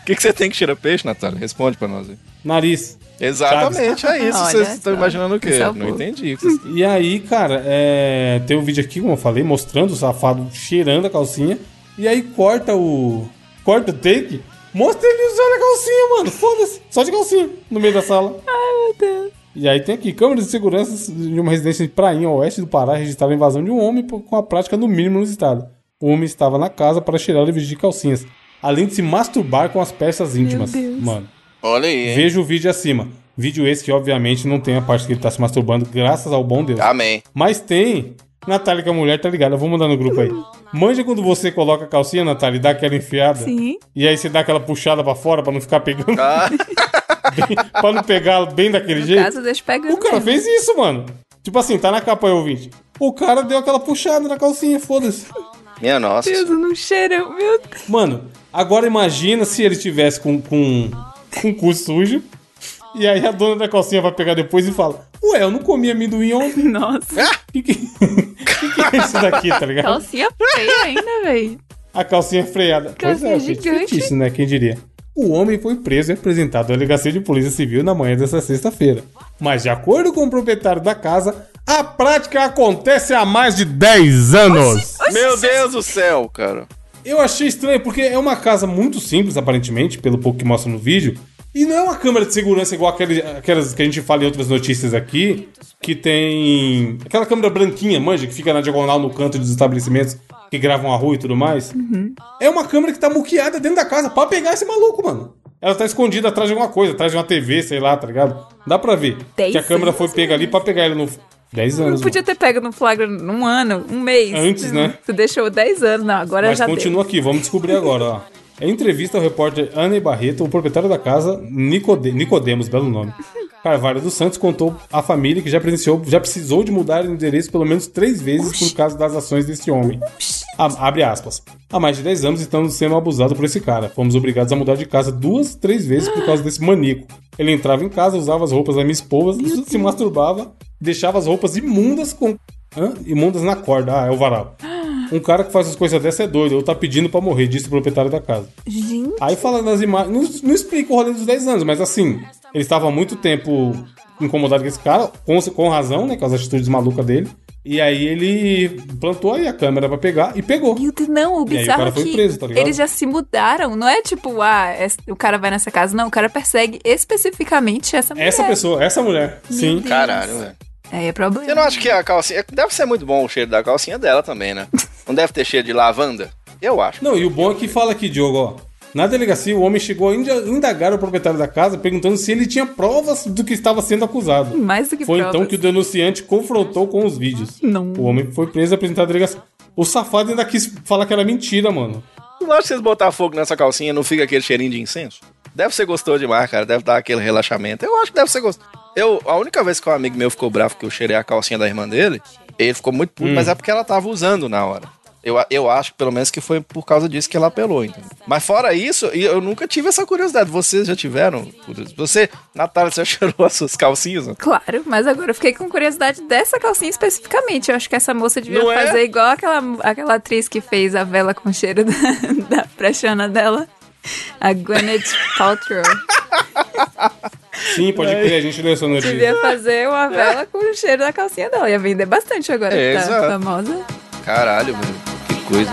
O que, que você tem que cheirar peixe, Natália? Responde pra nós aí. Nariz. Exatamente, é isso. Olha Vocês estão imaginando o quê? Só Não entendi. o que vocês- E aí, cara, é... tem um vídeo aqui, como eu falei, mostrando o safado cheirando a calcinha. E aí corta o. Corta o take. Mostra ele usando a calcinha, mano. Foda-se. Só de calcinha. No meio da sala. Ai, meu Deus. E aí tem aqui, câmeras de segurança de uma residência de Prainha, oeste do Pará, registraram a invasão de um homem com a prática no mínimo no estado. O homem estava na casa para cheirar e vestir calcinhas, além de se masturbar com as peças íntimas. Deus. Mano, Olha aí, hein? veja o vídeo acima. Vídeo esse que obviamente não tem a parte que ele tá se masturbando, graças ao bom Deus. Amém. Mas tem. Natália, que é a mulher, tá ligada? Eu vou mandar no grupo aí. Manja quando você coloca a calcinha, Natália, e dá aquela enfiada. Sim. E aí você dá aquela puxada pra fora pra não ficar pegando. Ah, bem, pra não pegar bem daquele No jeito. caso, deixa pegando. O cara mesmo. fez isso, mano. Tipo assim, tá na capa aí, ouvinte. O cara deu aquela puxada na calcinha, foda-se. minha nossa. Deus, eu não cheiro. Meu Deus. Mano, agora imagina se ele tivesse com, com, com o cu sujo. E aí a dona da calcinha vai pegar depois e fala: Ué, eu não comi amendoim ontem. Nossa. Que que, que que é isso daqui, tá ligado? Calcinha feia ainda, velho. A calcinha freada. Pois Calcinha é, gigante. fetiche, né? Quem diria? O homem foi preso e apresentado à delegacia de polícia civil na manhã dessa sexta-feira. Mas, de acordo com o proprietário da casa, a prática acontece há mais de 10 anos. Meu Deus do céu, cara. Eu achei estranho, porque é uma casa muito simples, aparentemente, pelo pouco que mostra no vídeo. E não é uma câmera de segurança igual aquele- aquelas que a gente fala em outras notícias aqui, que tem. aquela câmera branquinha, manja, que fica na diagonal no canto dos estabelecimentos que gravam a rua e tudo mais. É uma câmera que tá muqueada dentro da casa pra pegar esse maluco, mano. Ela tá escondida atrás de alguma coisa, atrás de uma TV, sei lá, tá ligado? Dá pra ver. Dez que a câmera foi pega ali pra pegar ele no. 10 Não anos. podia ter pego no flagra num ano, um mês. Antes, né? Tu deixou 10 anos, não. Agora Mas já continua aqui, vamos descobrir agora, ó. Em entrevista ao repórter Ana Barreto, o proprietário da casa, Nicode- Nicodemos, belo nome. Carvalho dos Santos contou à família que já presenciou, já precisou de mudar de endereço pelo menos três vezes por causa das ações desse homem. A- abre aspas. Há mais de 10 anos estamos sendo abusados por esse cara. Fomos obrigados a mudar de casa duas, três vezes por causa desse maníaco. Ele entrava em casa, usava as roupas da minha esposa, se masturbava, deixava as roupas imundas com. Hã? Imundas na corda. Ah, é o varal. Um cara que faz as coisas dessa é doido, ou tá pedindo pra morrer, disse o proprietário da casa. Gente, Aí fala nas imagens. Não, não explica o rolê dos 10 anos, mas assim, ele estava há muito tempo incomodado com esse cara, com, com razão, né? Com as atitudes malucas dele. E aí ele plantou aí a câmera pra pegar e pegou. meu Deus, não, o E aí o bizarro cara foi é que preso, tá ligado? eles já se mudaram. Não é tipo, ah, es- o cara vai nessa casa. Não, o cara persegue especificamente essa mulher. Essa pessoa, essa mulher, sim. Deus. Caralho, velho. Aí é problema. Você não acha que a calcinha. Deve ser muito bom o cheiro da calcinha dela também, né? Não deve ter cheiro de lavanda? Eu acho. Não, e o bom é que fala aqui, Diogo, ó. Na delegacia, o homem chegou a inda- indagar o proprietário da casa, perguntando se ele tinha provas do que estava sendo acusado. Mais do que Foi provas. então que o denunciante confrontou com os vídeos. Não. O homem foi preso e apresentado à delegacia. O safado ainda quis falar que era mentira, mano. Não acho que vocês botar fogo nessa calcinha não fica aquele cheirinho de incenso? Deve ser gostoso demais, cara. Deve dar aquele relaxamento. Eu acho que deve ser gostoso. Eu, a única vez que um amigo meu ficou bravo que eu cheirei a calcinha da irmã dele, ele ficou muito puto, mas é porque ela tava usando na hora. Eu, eu acho, pelo menos, que foi por causa disso que ela apelou, entendeu? Mas fora isso, eu nunca tive essa curiosidade. Vocês já tiveram? Você, Natália, você já cheirou as suas calcinhas? né? Claro, mas agora eu fiquei com curiosidade dessa calcinha especificamente. Eu acho que essa moça devia Não é? fazer igual aquela, aquela atriz que fez a vela com cheiro da, da prachana dela. A Gwyneth Paltrow. Sim, pode crer, a gente essa notícia. Devia fazer uma vela com o cheiro da calcinha dela. Ia vender bastante agora É, que tá exato. famosa. Caralho, velho. Que coisa.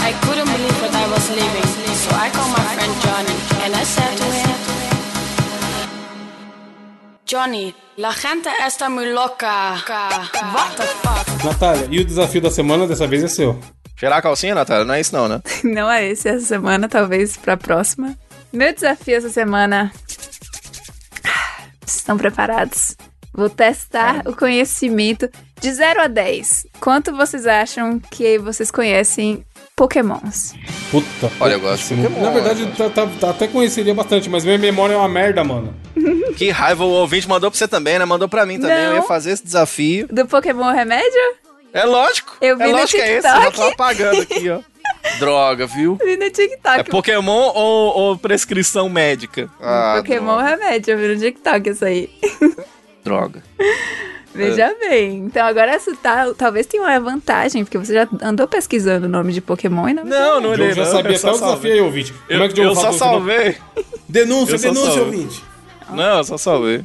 I couldn't believe what I was living, so I called my friend Johnny and I said to him, Johnny, la gente está muy loca. What the fuck? Natália, e o desafio da semana dessa vez é seu. Cheirar a calcinha, Natália? Não é isso não, né? Não é esse essa semana, talvez pra próxima. Meu desafio essa semana. Vocês Estão preparados? Vou testar o conhecimento de 0 a 10. Quanto vocês acham que vocês conhecem Pokémons? Puta. Olha, eu gosto de Pokémon, Na verdade, eu tá- tá- tá- até conheceria bastante, mas minha memória é uma merda, mano. Que raiva, o ouvinte mandou pra você também, né? Mandou pra mim também. Não. Eu ia fazer esse desafio. Do Pokémon Remédio? É lógico. Eu vi é no lógico que é esse. Eu já tô TikTok. apagando aqui, ó. Droga, viu? Vi no TikTok. É Pokémon ou, ou prescrição médica? Ah, Pokémon droga. Remédio, eu vi no TikTok isso aí. droga. Veja É. bem. Então agora isso tá, talvez tenha uma vantagem, porque você já andou pesquisando o nome de Pokémon e não. Não, não O olhei Diogo já não, sabia eu até só o desafio ouvinte. Como Eu, é que Diogo eu só salvei. Denúncia, Eu denúncia, salvei. ouvinte. Não, eu só salvei.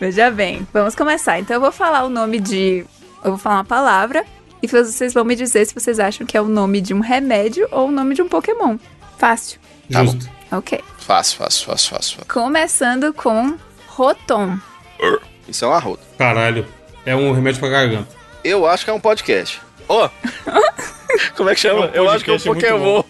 Veja bem, vamos começar. Então eu vou falar o nome de. Eu vou falar uma palavra e vocês vão me dizer se vocês acham que é o nome de um remédio ou o nome de um Pokémon. Fácil. Tá Justo. Ok. Fácil, fácil, fácil, fácil. fácil. Começando com Rotom. Isso é um arroto. Caralho. É um remédio pra garganta. Eu acho que é um podcast. Ô! Como é que chama? É um eu acho que é um Pokémon.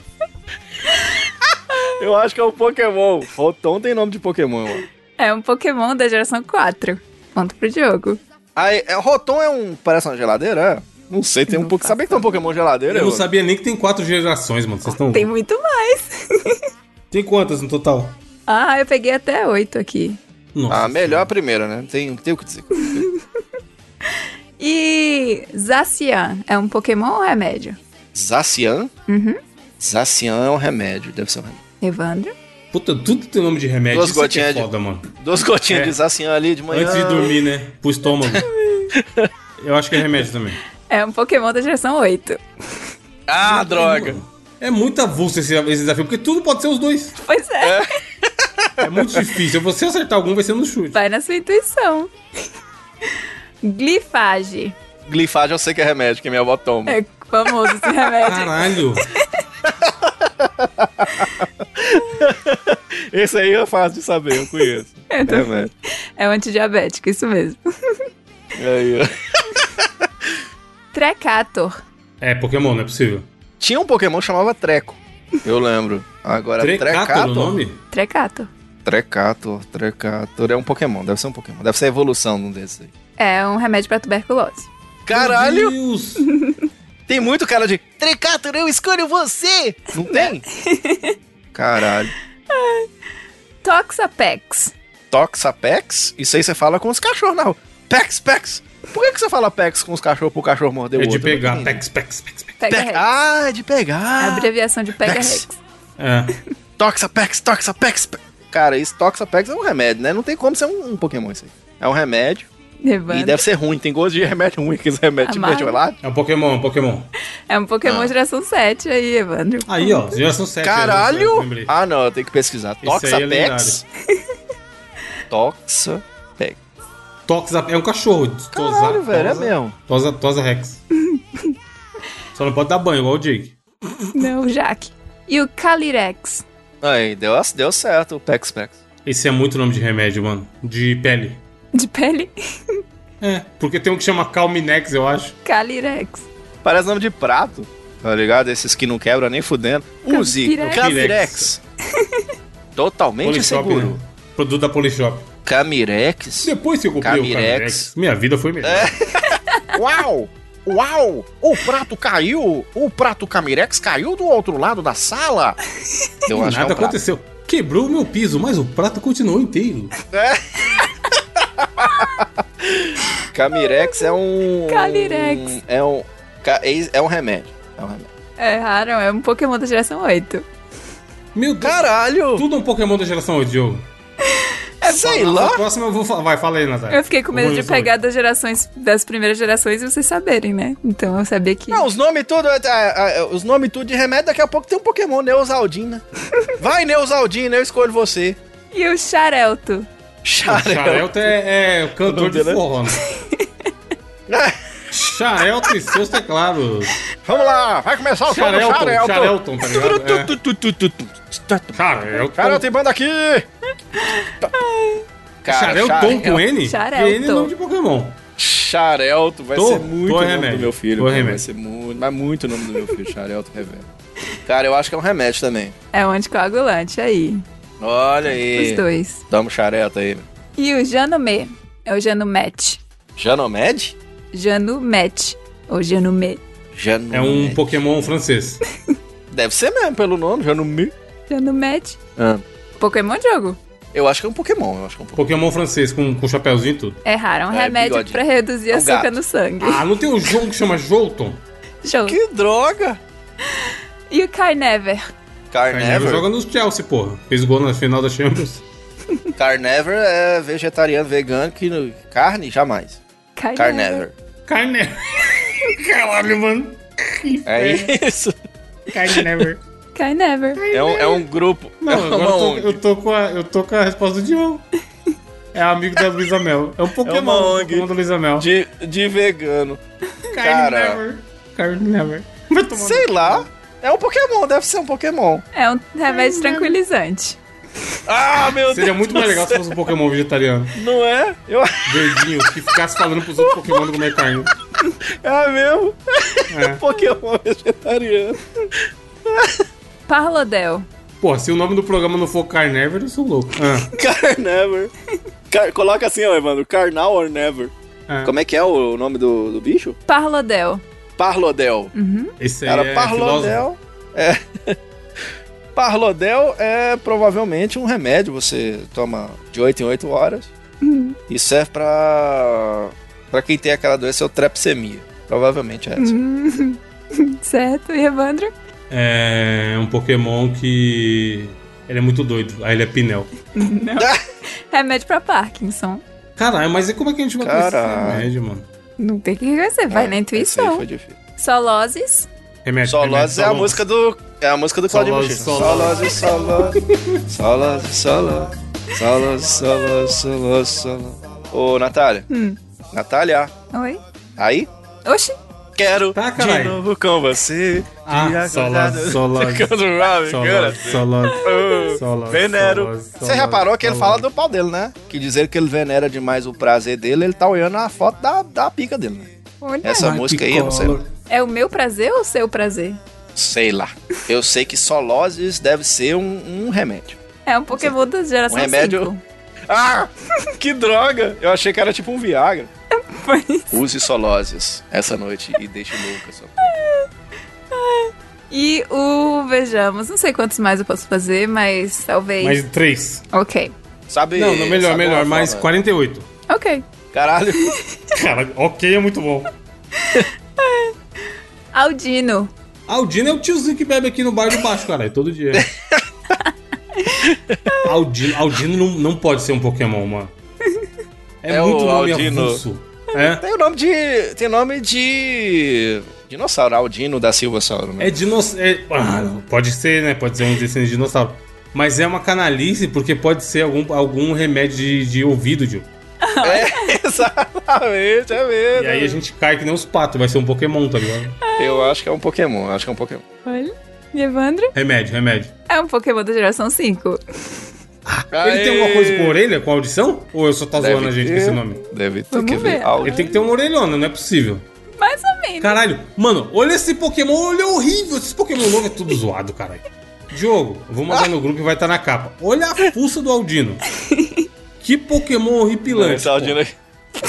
eu acho que é um Pokémon. Rotom tem nome de Pokémon, mano. É um Pokémon da geração 4. Ponto pro Diogo. Aí, é, Rotom é um. Parece uma geladeira? é? Não sei, tem um Não pouco. faço Sabia que tem um Pokémon geladeira? Eu não mano? sabia nem que tem quatro gerações, mano. Vocês estão. Tem muito mais. Tem quantas no total? Ah, eu peguei até 8 aqui. Nossa. Ah, melhor a primeira, né? Tem, tem o que dizer. E Zacian é um Pokémon ou remédio? Zacian? Uhum. Zacian é um remédio, deve ser um remédio. Evandro? Puta, tudo tem nome de remédio. Duas Isso é é gotinhas de- foda, mano. Duas gotinhas É. de Zacian ali de manhã. Antes de dormir, né? Pro estômago. Eu acho que é remédio também. É um Pokémon da geração 8. Ah, droga. É muito avulso esse, esse desafio, porque tudo pode ser os dois. Pois é, É muito difícil. Se você acertar algum, vai ser no chute. vai na sua intuição. Glifage. Glifage eu sei que é remédio, que minha avó toma. É famoso esse remédio. Caralho. Esse aí é fácil de saber, eu conheço. É, tô- remédio. É um antidiabético, isso mesmo. Aí, ó. Trecator. É, Pokémon, não é possível. Tinha um Pokémon que chamava Treco. Eu lembro. Agora, Trecator nome? Trecator. Trecator, Trecator. É um Pokémon, deve ser um Pokémon. Deve ser a evolução de um desses aí. É um remédio pra tuberculose. Caralho! Meu Deus. Tem muito cara de Trecator, eu escolho você! Não tem? Caralho. Toxapex. Toxapex? Isso aí você fala com os cachorros na rua. Pex, Pex. Por que, que você fala Pex com os cachorros pro cachorro morder o É de outro? Eu não pegar. Pex, pex, pex, pex. Pega Pe- Rex. Ah, é de A pegar. abreviação de Pega Pex. Rex. É. Toxapex, Toxapex. Pe- Cara, isso Toxapex é um remédio, né? Não tem como ser um, um Pokémon isso aí. É um remédio e Evandro. deve ser ruim. Tem gosto de remédio ruim, aqueles remédios tipo Amargo. mertiolate. É um Pokémon, um Pokémon. É um Pokémon Ah. geração 7 aí, Evandro. Aí, ó, geração 7. Caralho! Ah, não, eu tenho que pesquisar. Esse aí é Toxapex. Toxapex. Toxa é um cachorro. Caralho, Tosa- velho, é Tosa- mesmo. Tosa, Tosa Rex. Só não pode dar banho, igual o Jake. Não, Jaque. E o Calyrex. Aí, deu, deu certo o Pex Pex. Esse é muito nome de remédio, mano. De pele. De pele? É, porque tem um que chama Calminex, eu acho. Calyrex. Parece nome de prato, tá ligado? Esses que não quebram nem fudendo. Use. Camirex. Totalmente Polishop, seguro. né? Produto da Polishop. Camirex. Depois que eu comprei o Camirex. Camirex, minha vida foi melhor. Uau! Uau! O prato caiu! O prato Camirex caiu do outro lado da sala! Eu acho que é um Nada aconteceu. Quebrou o meu piso, mas o prato continuou inteiro. Camirex é um. Camirex. É um. É é um remédio. É um remédio. Erraram, é um Pokémon da geração 8. Meu Deus. Caralho! Tudo um Pokémon da geração 8, Diogo. Sei Na lá! próxima eu vou falar. Vai, fala aí, Natália. Eu fiquei com medo de pegar das gerações, das primeiras gerações e vocês saberem, né? Então eu sabia que. Não, os nomes tudo. é, é, é, Os nomes tudo de remédio, daqui a pouco tem um Pokémon Neusaldina. Vai, Neusaldina, eu escolho você. E o Xarelto. Xarel. Xarelto é, é o cantor nome de dele é- forró, né? Xarelto e seus teclados. Vamos lá, vai começar o show do Xarelton, Xarelto. Xarelton, tá ligado? É. Tu, tu, tu, tu, tu, tu, tu. Xarelto. Cara, tem banda aqui! Cara, Xarelton com N? Xarelton. N é nome de Pokémon. Xarelto vai Tô- ser muito o nome remédio. do meu filho. Vai remédio. ser muito, mas muito o nome do meu filho, Xarelto Reverso. Cara, eu acho que é um remédio também. É um anticoagulante aí. Olha Os aí. dois. Damos xareta aí. E o Janumê. É o Janumet. Janomed? Janumet. Ou Janumê. Janomed. É um Pokémon francês. Deve ser mesmo, pelo nome. Janumet. Ah. Pokémon jogo. Eu acho que é um Pokémon, eu acho que é um Pokémon. Pokémon francês com, com chapéuzinho e tudo. É raro, é um É, remédio bigodinho. pra reduzir É um açúcar gato. no sangue. Ah, não tem o jogo que chama Jolton? Show. Que droga! E o Carnever. Carnever? joga nos Chelsea, porra. Fez gol na final da Champions. Carnever é vegetariano, vegano, que no- carne, jamais. Carnever. Carne. Caralho, mano. É isso. Carnever. Carnever. É um, é um grupo. Não, é agora uma eu tô, eu, tô com a, eu tô com a resposta do Diogo. É amigo da Luísa Mel. É um Pokémon, uma um ONG. Pokémon da Luísa Mel. De, de vegano. Carnever. Carnever. Sei lá. É um Pokémon, deve ser um Pokémon. É um remédio tranquilizante. Ah, meu Seria Deus. muito mais legal se fosse um Pokémon vegetariano. Não é? Eu... Verdinho, que ficasse falando pros outros Pokémon não comer carne. É mesmo? É. Pokémon vegetariano. Parlodel. Pô, se o nome do programa não for Carnever, eu sou louco. Ah, Carnever. Car- Coloca assim, ó, Evandro. Carnal or never. ah. Como é que é o nome do, do bicho? Parlodel. Parlodel. Esse aí Cara, é Parlodel filósofo. é. Parlodel é provavelmente um remédio. Você toma de 8 em 8 horas. E serve pra. pra quem tem aquela doença, é o trepsemia. Provavelmente é essa. Certo, e Evandro? É um Pokémon que. Ele é muito doido. Aí ele é Pinel. Remédio pra Parkinson. Caralho, mas e como é que a gente vai conhecer esse Caralho. remédio, mano? Não tem que conhecer, vai na Esse aí intuição. foi difícil. Soloses. Remédio. Soloses é a música do. É a música do Claudio. Solose. Solose, Solose. Solose, Solose. Solose, Solose, Solose, Solose. Ô, Natália. Hum. Natália, Oi? aí? Oxi. Quero Tá, de novo com você. Ah, Solose. Oh, Solose, Venero. Você reparou que ele fala do pau dele, né? Que dizer que ele venera demais o prazer dele, ele tá olhando a foto da, da pica dele, né? Olha. Essa Ai, música aí, eu não sei. É o meu prazer ou o seu prazer? Sei lá. Eu sei que soloses deve ser um, um remédio. É um Pokémon da geração Um remédio- 5. Ah! Que droga! Eu achei que era tipo um Viagra. Pois. Use soloses essa noite e deixe louca sua E o Vejamos. Não sei quantos mais eu posso fazer, mas talvez. Mais três. Ok. Sabe? Não, não, melhor, sabe melhor. Mais forma- 48. Ok. Caralho. Cara, ok, é muito bom. Aldino. Aldino é o tiozinho que bebe aqui no bar de baixo, caralho, todo dia. Aldino, Aldino não, não pode ser um Pokémon, mano. É, É muito o nome Aldino. avulso. É? Tem o nome de. Tem nome de. Dinossauro, Aldino da Silva Sauro, né? É dinossauro. ah, pode ser, né? Pode ser um descendente de dinossauro. Mas é uma canalice porque pode ser algum, algum remédio de, de ouvido, Gil. É, exatamente, é mesmo. E aí a gente cai que nem os patos, vai ser um Pokémon, tá ligado? Eu acho que é um Pokémon, acho que é um Pokémon. Olha. Evandro? Remédio, remédio. É um Pokémon da geração 5. Ele tem alguma coisa com orelha, com audição? Ou eu só tá Deve zoando a gente com esse nome? Deve ter Vamos que ver. ver. Ele tem que ter uma orelhona, não é possível. Mais ou menos. Caralho, mano, olha esse Pokémon, ele é horrível. Esse Pokémon novo é tudo zoado, caralho. Diogo, vou mandar no grupo que vai estar na capa. Olha a fuça do Aldino. Que Pokémon horripilante. Esse Aldino aqui.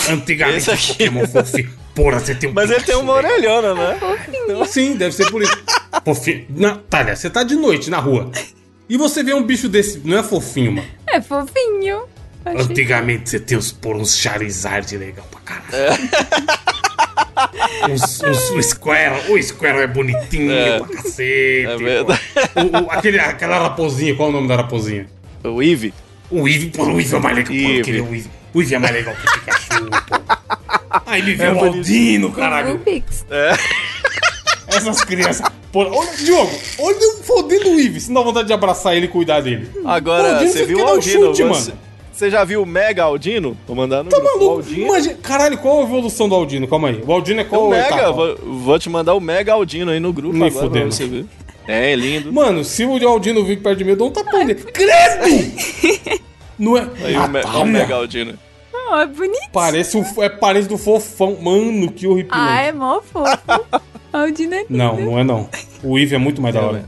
Antigamente, Esse aqui. Pokémon fofinho. Porra, você tem um Mas ele tem uma velho. orelhona, né? Sim, deve ser por isso. Fofinho. Natália, você tá de noite na rua. E você vê um bicho desse. Não é fofinho, mano. É fofinho. Achei. Antigamente você tem uns, por uns Charizard legal pra caralho. É. uns, uns, o Squirtle. O Squirtle é bonitinho É. pra cacete. É. O, o- aquele, aquela raposinha, qual é o nome da raposinha? O Eevee. O Eevee, pô, o Eevee é mais legal. Pô, queria o Eevee. O Eevee é mais legal que o Pikachu, pô. Aí me vê É o Aldino, caralho. Rubix. Essas crianças. Pô, olha, Diogo, olha o fodendo o Eevee. Se dá vontade de abraçar ele e cuidar dele. Agora, Pô, Aldino, você você viu o um Aldino? chute, você, mano. você já viu o Mega Aldino? Tô mandando Tá no grupo. O maluco? Aldino. Imagina, caralho, qual a evolução do Aldino? Calma aí. O Aldino é qual O Mega, etapa? vou, vou te mandar o Mega Aldino aí no grupo Me agora fudendo. pra você ver. É, lindo. Mano, se o Aldino vir perto de mim, eu dou um tapão nele. Credo! Não é. Aí o, me, o Natália, Megaldino. Oh, é bonito. Parece um, é parente do fofão. Mano, que horripilante. Ah, é mó fofo. Aldino é Não, não é não. O Eve é muito mais da hora.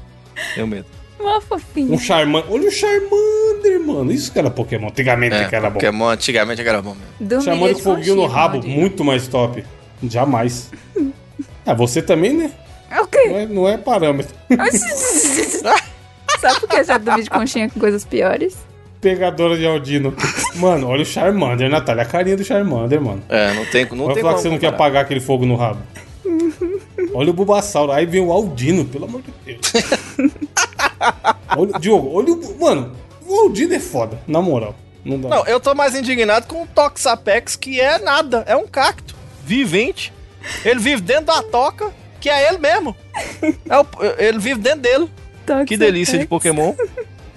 Eu medo. mó fofinho. Um Charmander. Olha o Charmander, mano. Isso que era Pokémon. Antigamente É, que era bom. Pokémon antigamente era bom mesmo. Dormiria Charmander de com foguinho no rabo. Muito mais top. Jamais. Ah, você também, né? É o quê? Não é, não é parâmetro. Sabe por que eu já dormi de conchinha com coisas piores? Pegadora de Aldino. Mano, olha o Charmander, Natália. A carinha do Charmander, mano. É, não tem, não Vai tem falar que você não quer apagar aquele fogo no rabo. Olha o Bulbasauro. Aí vem o Aldino, pelo amor de Deus. olha, Diogo, olha o. Mano, o Aldino é foda, na moral. Não dá. Não, eu tô mais indignado com o Toxapex, que é nada. É um cacto vivente. Ele vive dentro da toca, que é ele mesmo. É o- ele vive dentro dele. Toxic Que delícia de. Pokémon.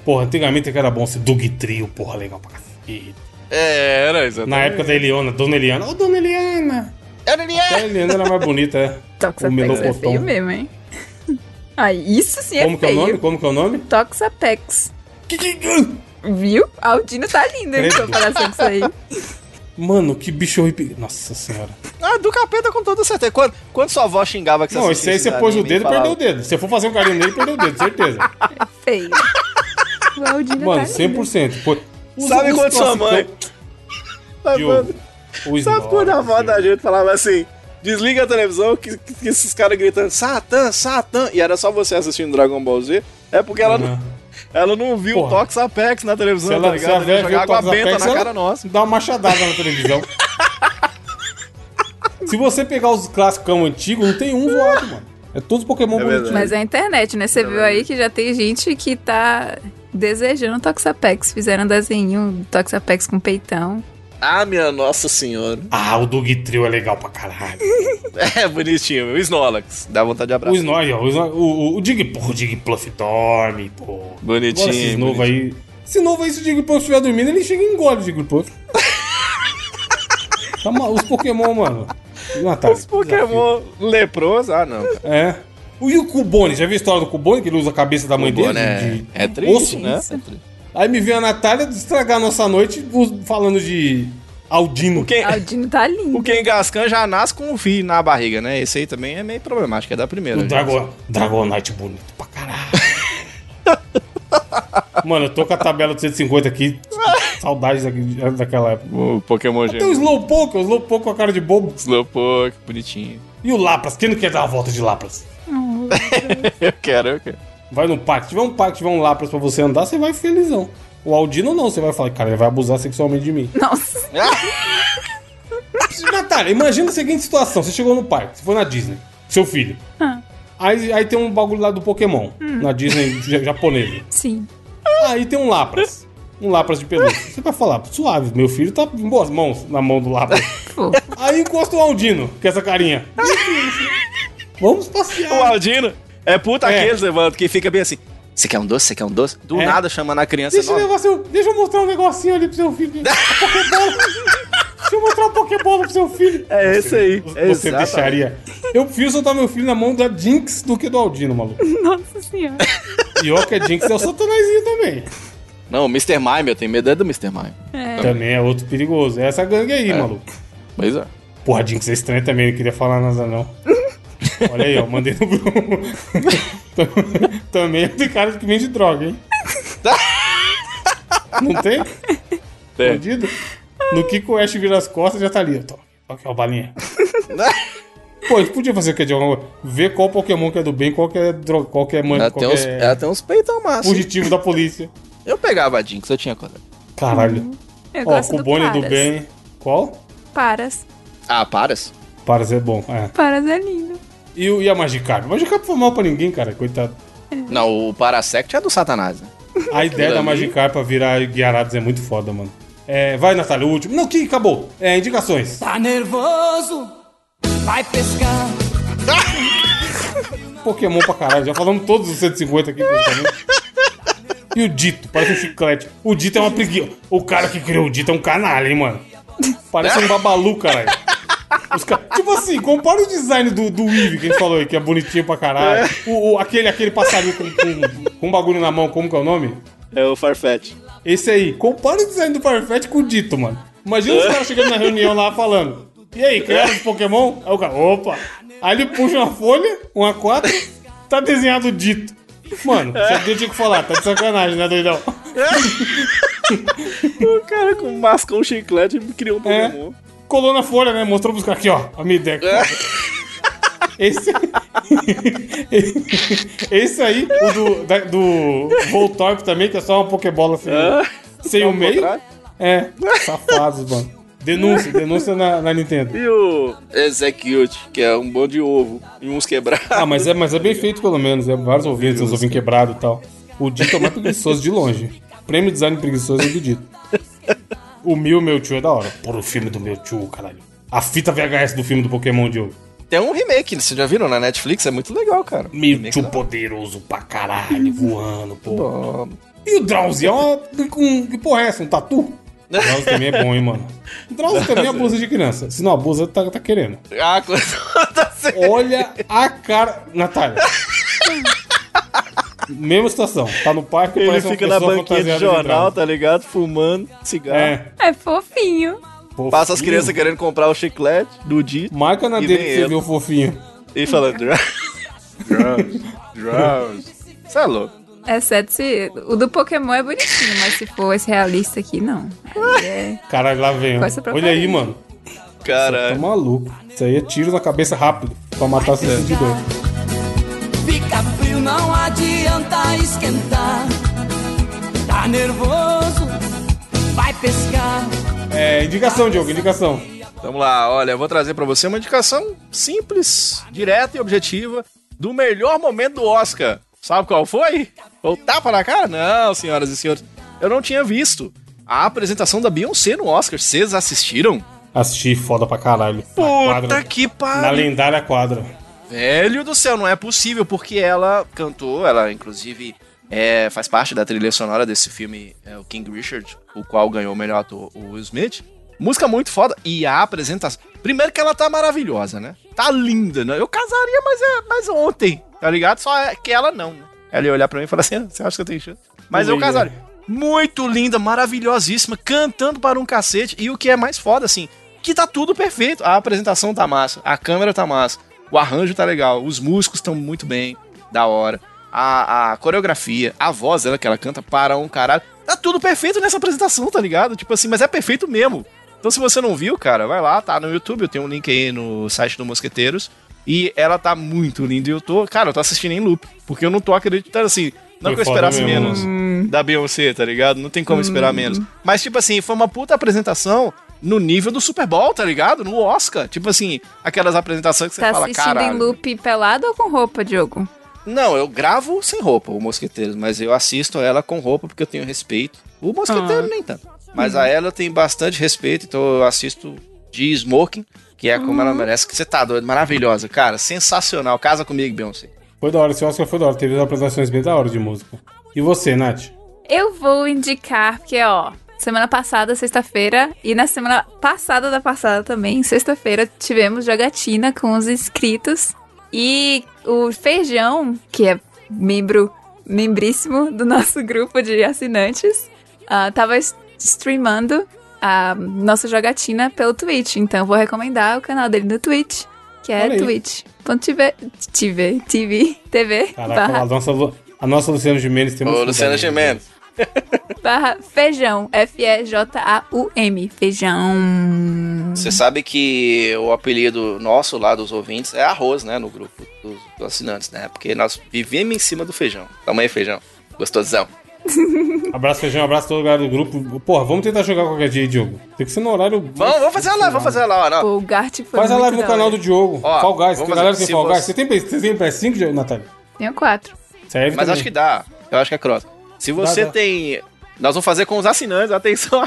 Porra, antigamente que era bom ser Dug Trio, porra, legal pra cacete. É, era exatamente. Na época da Eliana, Dona Eliana. Ô, Dona Eliana! Era ele A é. Eliana era mais bonita, é. Toxapex O é feio mesmo, hein? Ai, isso sim é Como que é o feio. nome? Como que é o nome? Toxapex. Viu? Aldino tá lindo em comparação com isso aí. Mano, que bicho horrível. Nossa senhora. Ah, do capeta com toda certeza. Quando, quando sua avó xingava que você Não, esse aí você pôs o dedo e perdeu o dedo. Se você for fazer um carinho nele, perdeu o dedo, certeza. Feio. O Aldino Mano, tá lindo. 100%. Pô, Sabe quando sua mãe... Diogo, mano, o Sabe quando a avó da gente falava assim, desliga a televisão que, que- que esses caras gritando Satã, Satã, e era só você assistindo Dragon Ball Z? É porque ela, não, Uhum. ela não viu Porra. o Tox Apex na televisão, Se ela, tá se ligado? Ela jogar água benta Apex, na cara nossa. dá uma machadada na televisão. Se você pegar os classicão antigos, não tem um zoado, mano. É todos Pokémon verdade. bonitinhos. Mas é a internet, né? Você viu aí que já tem gente que tá desejando Toxapex. Fizeram um desenho Toxapex com peitão. Ah, minha nossa senhora. Ah, o Dug Trio é legal pra caralho. É bonitinho, o Snorlax. Dá vontade de O abraçar. Snorlax, o, Snor- o, o, o Dig, porra, o Digpluff dorme, pô. Bonitinho, Agora esses bonitinho. aí. Esse novo aí, se o Digpluff estiver dormindo, ele chega e engole o Digpluff. tá mal, os Pokémon, mano. Natália, Os Pokémon leprosos, ah não. É. O, e o Cubone? Já viu a história do Cubone? Que ele usa a cabeça da mãe dele? né? de- É triste, osso? né? É triste. Aí me veio a Natália estragar a nossa noite falando de Aldino. Quem, Aldino tá lindo. o Kengascan já nasce com um fio na barriga, né? Esse aí também é meio problemático, é da primeira. O né? Dragon, Dragonite bonito pra caralho. Mano, eu tô com a tabela de 150 aqui. Saudades daquela época. O Pokémon Tem o. Slowpoke, o Slowpoke com a cara de bobo. Slowpoke, bonitinho. E o Lapras, quem não quer dar uma volta de Lapras? Eu quero, eu quero. Vai no parque, se tiver um parque, tiver um Lapras pra você andar, você vai felizão. O Aldino não, você vai falar, cara, ele vai abusar sexualmente de mim. Nossa. Natália, imagina a seguinte situação: você chegou no parque, você foi na Disney, seu filho. Ah. Aí, aí tem um bagulho lá do Pokémon, na Disney ja- japonesa. Sim. Aí tem um Lapras. Um Lapras de pelúcia. Você vai falar, suave, meu filho tá em boas mãos na mão do Lapras. Aí encosta o Aldino, com essa carinha. Vamos O passear. Aldino é puta É. aqueles, Evandro, que fica bem assim. Você quer um doce? Você quer um doce? Do É. nada chamando a criança Deixa seu, deixa eu mostrar um negocinho ali pro seu filho. Deixa eu mostrar uma Pokébola pro seu filho. É esse aí. Você É exatamente. deixaria. Eu prefiro soltar meu filho na mão da Jinx do que do Aldino, maluco. Nossa senhora. E ó que a Jinx é o satanazinho também. Não, o Mr. Mime, eu tenho medo é do Mr. Mime. Também é outro perigoso. É essa gangue aí, maluco. Pois é. Porra, a Jinx é estranha também, não queria falar nada não. Olha aí, ó, mandei no grupo. também é de cara que vende droga, hein? Não tem? Tem. Bandido? No que o Ash vira as costas, já tá ali. Ó, Aqui, ó, balinha. Pô, a gente podia fazer o que de alguma coisa? Ver qual Pokémon que é do bem, qual que é, dro... qual que é, man... Ela qual tem, que uns, é ela tem uns peitão massa. fugitivo da polícia. Eu pegava a Jinx, eu tinha coragem. Caralho. Eu Ó, gosto o do do Paras. bem. Qual? Paras. Ah, paras? Para ser bom, é. Paras é lindo. E, o- e a Magikarp? A Magikarp foi mal pra ninguém, cara, coitado. Não, o Parasect é do Satanás. né? A ideia da Magikarp pra virar Guiarados é muito foda, mano. É, vai, Natália, o último. Não, que acabou. É, indicações. Tá nervoso? Vai pescar. Pokémon pra caralho. Já falamos todos os 150 aqui. E o Dito, parece um chiclete. O Dito é uma preguiça. O cara que criou o Dito é um canalha, hein, mano. Parece um babalu, caralho. Ca- Tipo assim, compara o design do, do Eevee que a gente falou aí, que é bonitinho pra caralho. O, o- aquele, aquele passarinho com, com, com um bagulho na mão, como que é o nome? É o Farfetch. Esse aí, compara o design do Farfetch com o Dito, mano. Imagina os caras chegando na reunião lá falando. E aí, criaram os Pokémon? Aí o cara, opa. Aí ele puxa uma folha, uma quatro, tá desenhado o Dito. Mano, você tinha que falar, tá de sacanagem, né, doidão? O cara com mascou um chiclete criou um É. Colou na folha, né? Mostrou caras aqui, ó. A minha ideia. Esse. Esse aí, o do, da- do Voltorb também, que é só uma Pokébola assim, sem o Ao meio. contrário. É, safados, mano. Denúncia, denúncia na, na Nintendo. E o Execute, que é um bom de ovo e uns quebrados. Ah, mas é, mas é bem feito pelo menos. É vários ouvintes, os ouvintes quebrados e tal. O Dito é mais preguiçoso de longe. Prêmio design preguiçoso é do Dito. O Mew Mewtwo é da hora. Por o filme do Mewtwo, caralho. A fita VHS do filme do Pokémon, Diogo. Tem um remake, vocês já viram na Netflix? É muito legal, cara. Mewtwo poderoso pra caralho, voando, pô. E o Drowsy é uma. Com, que porra é essa? Um tatu? Drowsy também é bom, hein, mano. Drowsy também abusa de criança. Se não abusa, tá, tá querendo. Ah, tá certo. Olha a cara. Natália. Mesma situação. Tá no parque Ele fica na banquinha de jornal, tá ligado? Fumando cigarro. É. É fofinho. Fofinho. Passa as crianças querendo comprar o chiclete do Dito Marca na dele que você o fofinho. e falando. Drowse, drowse. Você é louco. Exceto se. O do Pokémon é bonitinho, mas se for esse realista aqui, não. Aí é. Caralho, lá vem. Olha aí, mano. Tá Caralho. maluco. Isso aí é tiro na cabeça rápido. Pra matar o 62. Não adianta esquentar. Tá nervoso, vai pescar. É, indicação, Diogo, indicação. Vamos lá, olha, eu vou trazer pra você uma indicação simples, direta e objetiva do melhor momento do Oscar. Sabe qual foi? O tapa na cara? Não, senhoras e senhores. Eu não tinha visto a apresentação da Beyoncé no Oscar. Vocês assistiram? Assisti foda pra caralho. Na Puta quadra- que Na pariu. lendária quadra. Velho do céu, não é possível, porque ela cantou, ela inclusive é, faz parte da trilha sonora desse filme, é, o King Richard, o qual ganhou o melhor ator, o Will Smith. Música muito foda. E a apresentação. Primeiro que ela tá maravilhosa, né? Tá linda, né? Eu casaria, mas é mas ontem, tá ligado? Só é que ela não, né? Ela ia olhar pra mim e falar assim: "Ah, você acha que eu tenho chance? Mas eu casaria. Muito linda, maravilhosíssima, cantando para um cacete. E o que é mais foda, assim, que tá tudo perfeito. A apresentação tá massa, a câmera tá massa, o arranjo tá legal, os músicos estão muito bem, da hora. A, a coreografia, a voz dela que ela canta para um caralho. Tá tudo perfeito nessa apresentação, tá ligado? Tipo assim, mas é perfeito mesmo. Então se você não viu, cara, vai lá, tá no YouTube, eu tenho um link aí no site do Mosqueteiros. E ela tá muito linda e eu tô, cara, eu tô assistindo em loop. Porque eu não tô acreditando assim. Não Foi que eu esperasse mesmo, menos da Beyoncé, tá ligado? Não tem como esperar menos. Mas, tipo assim, foi uma puta apresentação no nível do Super Bowl, tá ligado? No Oscar. Tipo assim, aquelas apresentações que você Tá fala, assistindo caralho. em loop pelado ou com roupa, Diogo? Não, eu gravo sem roupa, o Mosqueteiros, mas eu assisto ela com roupa porque eu tenho respeito. O Mosqueteiro Ah. nem tanto. Mas a ela eu tenho bastante respeito, então eu assisto de smoking, que é como ela merece. Que você tá doido, maravilhosa, cara, sensacional. Casa comigo, Beyoncé. Foi da hora, esse Oscar foi da hora. Teve apresentações bem da hora de música. E você, Nath? Eu vou indicar, porque, ó, semana passada, sexta-feira, e na semana passada da passada também, sexta-feira, tivemos jogatina com os inscritos. E o Feijão, que é membro, membríssimo do nosso grupo de assinantes, ah, tava streamando a nossa jogatina pelo Twitch. Então, eu vou recomendar o canal dele no Twitch, que é twitch.tv, TV, TV, TV, Caraca, barra a nossa, a nossa Luciana Gimenez tem uma Ô, Luciana fudada, Gimenez. Barra feijão. F-E-J-A-U-M. Feijão. Você sabe que o apelido nosso lá dos ouvintes é arroz, né? No grupo dos, dos assinantes, né? Porque nós vivemos em cima do feijão. Tamo aí, feijão. Gostosão. Abraço, feijão, abraço a todo lugar do grupo. Porra, vamos tentar jogar qualquer dia, Diogo. Tem que ser no horário. Vamos, vamos fazer a live, vamos fazer a live. Não. O Gart foi Faz a live no canal hora. do Diogo. Ó, Fall Guys. fazer- galera que tem se Fall Guys. você- tem, você tem PS5, Natália? Tenho quatro. Serve Mas também. acho que dá. Eu acho que é crota. Se você dá. tem. Nós vamos fazer com os assinantes, atenção.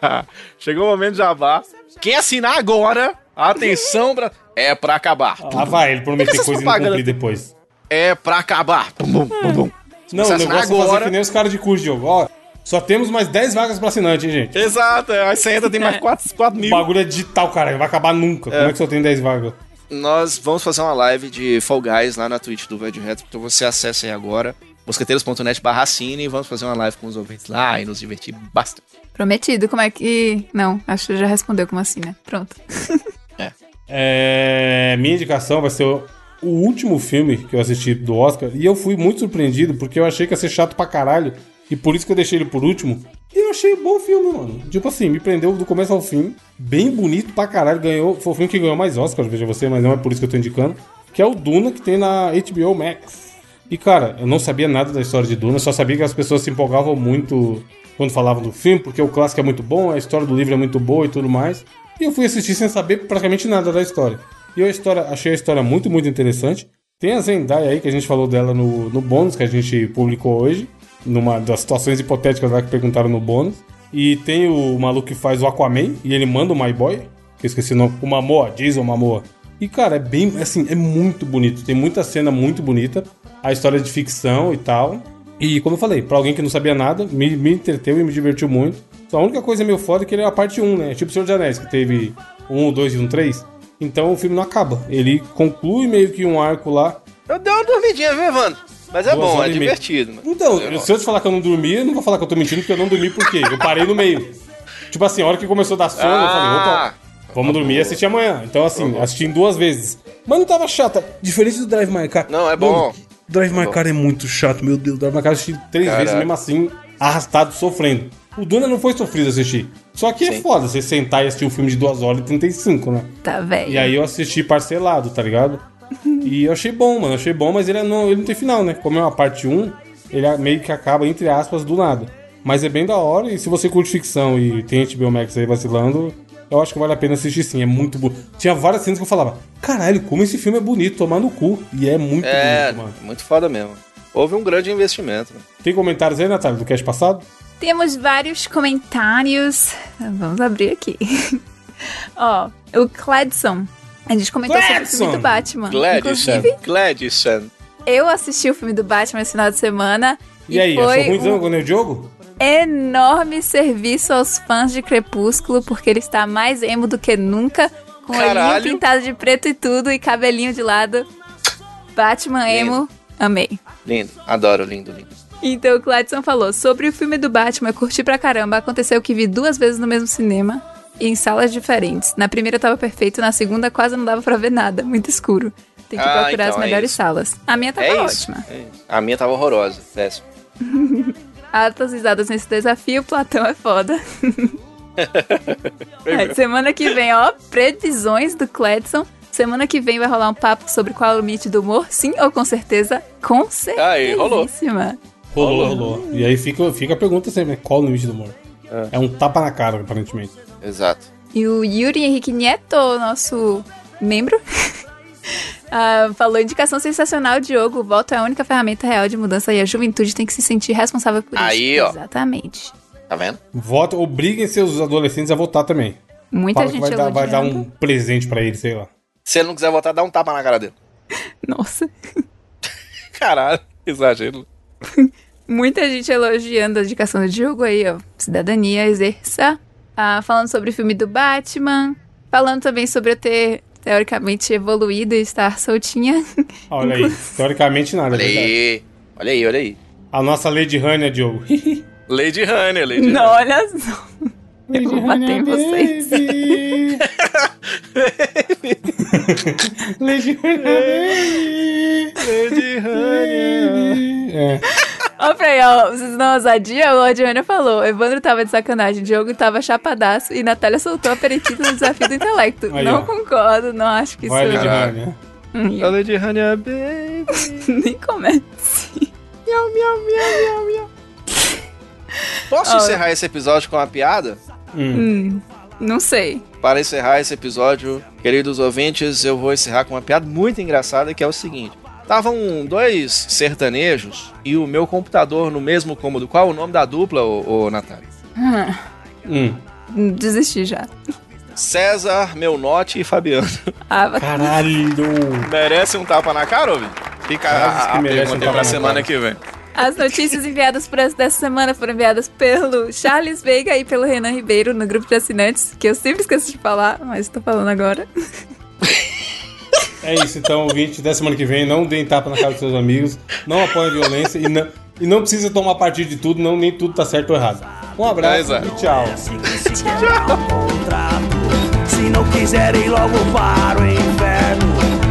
Chegou o momento de jabá. Quem assinar agora, atenção, pra... é pra acabar. Ah, vai, ele prometeu coisa e não cumprir depois. É pra acabar. Bum, bum, bum, bum. Não, o negócio é fazer agora. que nem os caras de curso, Diogo. Ó, só temos mais 10 vagas pra assinante, hein, gente? Exato, é, aí você entra, tem mais 4, 4 O mil. bagulho é digital, cara. Vai acabar nunca. Como é que só tem 10 vagas? Nós vamos fazer uma live de Fall Guys lá na Twitch do Velho Retro, então você acessa aí agora. mosqueteiros.net barra e vamos fazer uma live com os ouvintes lá e nos divertir bastante. Prometido, como é que. Não, acho que já respondeu como assim, né? Pronto. É, minha indicação vai ser o, o último filme que eu assisti do Oscar. E eu fui muito surpreendido, porque eu achei que ia ser chato pra caralho. E por isso que eu deixei ele por último. E eu achei bom filme, mano. Tipo assim, me prendeu do começo ao fim. Bem bonito pra caralho. Ganhou, foi o filme que ganhou mais Oscar, veja você, mas não é por isso que eu tô indicando. Que é o Duna, que tem na HBO Max. E cara, eu não sabia nada da história de Duna, só sabia que as pessoas se empolgavam muito quando falavam do filme, porque o clássico é muito bom, a história do livro é muito boa e tudo mais. E eu fui assistir sem saber praticamente nada da história. E eu história, achei a história muito, muito interessante. Tem a Zendaya aí, que a gente falou dela no, no bônus que a gente publicou hoje, numa das situações hipotéticas lá que perguntaram no bônus. E tem o maluco que faz o Aquaman, e ele manda o My Boy, que eu esqueci o nome, o Mamoa, Jason Mamoa. E cara, é bem, assim, é muito bonito, tem muita cena muito bonita, a história de ficção e tal. E como eu falei, pra alguém que não sabia nada, me, me entreteu e me divertiu muito. Só a única coisa meio foda é que ele é a parte 1, né? Tipo o Senhor de Anéis, que teve um, dois e um 3. Então o filme não acaba. Ele conclui meio que um arco lá. Eu dei uma dormidinha, viu, Evandro? Mas é bom, é divertido. mano. Então, Eu- se eu te falar que eu não dormi, eu não vou falar que eu tô mentindo, porque eu não dormi por quê? Eu parei no meio. Tipo assim, a hora que começou a dar sono, eu falei, Ah, opa, vamos dormir e assistir amanhã. Então, assim, assisti em duas vezes. Mas não tava chata. Diferente do Drive My Car. Não, é bom. Mano, Drive My bom. Car é muito chato, meu Deus. Drive My Car eu assisti três Caraca. vezes, mesmo assim, arrastado, sofrendo. O Duna não foi sofrido assistir. Só que é Sim. foda você sentar e assistir um filme de 2 horas e 35, né? Tá velho. E aí eu assisti parcelado, tá ligado? E eu achei bom, mano. Achei bom, mas ele, é não, ele não tem final, né? Como é uma parte 1, ele é meio que acaba, entre aspas, do nada. Mas é bem da hora, e se você curte ficção e tem HBO Max aí vacilando, eu acho que vale a pena assistir sim. É muito bonito. Tinha várias cenas que eu falava, caralho, como esse filme é bonito, tomar no cu. E é muito É, bonito, mano. muito foda mesmo. Houve um grande investimento. né? Tem comentários aí, Natália, do cast passado? Temos vários comentários. Vamos abrir aqui. Ó, o Cledson. A gente comentou sobre o filme do Batman. Gladson. Inclusive, Gladson. eu assisti o filme do Batman esse final de semana. E, aí, foi achou ruimzão um quando eu jogo? Enorme serviço aos fãs de Crepúsculo, porque ele está mais emo do que nunca, com o olhinho Caralho. pintado de preto e tudo, e cabelinho de lado. Batman emo, amei. Lindo. Adoro, lindo, lindo. Então o Cladson falou sobre o filme do Batman, eu curti pra caramba. Aconteceu que vi duas vezes no mesmo cinema e em salas diferentes. Na primeira tava perfeito, na segunda quase não dava pra ver nada, muito escuro. Tem que Ah, procurar então as é melhores isso. salas. A minha tava é isso. ótima. é isso. A minha tava horrorosa. Péssimo. Altas risadas nesse desafio, Platão é foda. É, semana que vem, ó, previsões do Cledson. Semana que vem vai rolar um papo sobre qual é o limite do humor, sim ou com certeza? Com certeza. Aí, rolou. Rolou, rolou. E aí fica, fica a pergunta sempre, qual o limite do humor? É. um tapa na cara, aparentemente. Exato. E o Yuri Henrique Nieto, nosso membro, ah, falou indicação sensacional, Diogo. O voto é a única ferramenta real de mudança e a juventude tem que se sentir responsável por Aí, isso. ó. Exatamente. Tá vendo? Vota, obriguem seus adolescentes a votar também. Muita Fala gente vai dar, vai dar um presente pra eles, sei lá. Se ele não quiser votar, dá um tapa na cara dele. Nossa. Caralho, exagero. Muita gente elogiando a indicação do Diogo aí, ó. Cidadania, exerça. Ah, falando sobre o filme do Batman. Falando também sobre eu ter, teoricamente, evoluído e estar soltinha. Olha aí, teoricamente nada, é Olha verdade. aí. Olha aí, olha aí. A nossa Lady Rania, Diogo. Lady Honey, Lady Não, olha só. Eu vou bater em vocês. Lady Rania. Lady Honey. É. Ó, pra aí, ó, vocês não ousadia? O Adriano falou. Evandro tava de sacanagem, Diogo tava chapadaço e Natália soltou a peretita no desafio do intelecto. Aí, não ó. concordo, não acho que isso Vai, Lady é. Caralho. Rania. Hum, A Lady Honey, a baby. Nem comece. Miau, miau, miau, miau, miau. Posso Ó. encerrar esse episódio com uma piada? Hum, não sei. Para encerrar esse episódio, queridos ouvintes, eu vou encerrar com uma piada muito engraçada que é o seguinte. Estavam dois sertanejos e o meu computador no mesmo cômodo. Qual o nome da dupla, ô, ô Natália? Hum. Desisti já. César, Melnote e Fabiano. Ah, Caralho. Merece um tapa na cara, ouvindo? Fica a, a um pergunta pra na semana cara. que vem. As notícias enviadas por essa dessa semana foram enviadas pelo Charles Veiga e pelo Renan Ribeiro no grupo de assinantes, que eu sempre esqueço de falar, mas tô falando agora. É isso, então, ouvinte, até semana que vem, não deem tapa na cara dos seus amigos, não apoiem violência e não, e não precisa tomar partido de tudo, não, nem tudo tá certo ou errado. Um abraço É, e tchau. Se não quiserem logo para o inferno,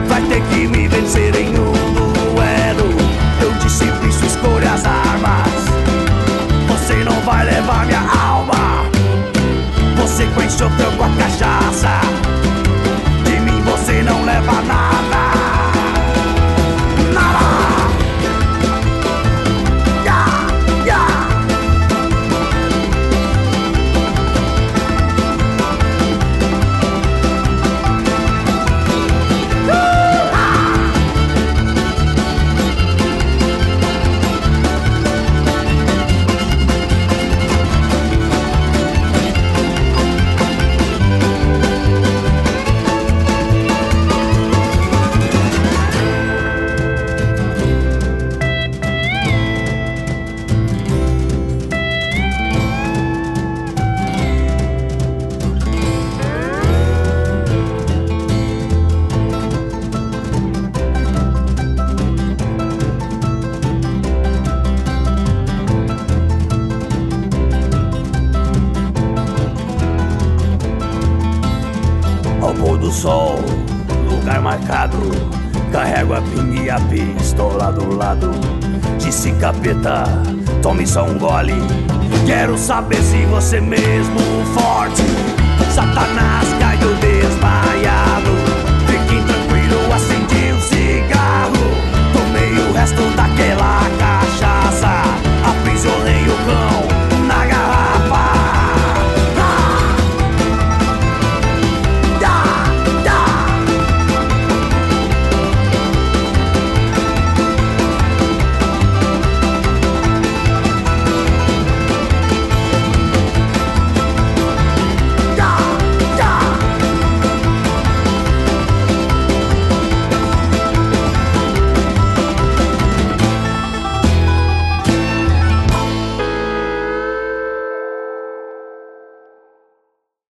vai ter que me vencer em um duelo. Eu disse isso escolha as armas. Você não vai levar minha alma. Você conhece o teu com a cachaça. De mim você não leva nada. Se você mesmo forte. Satanás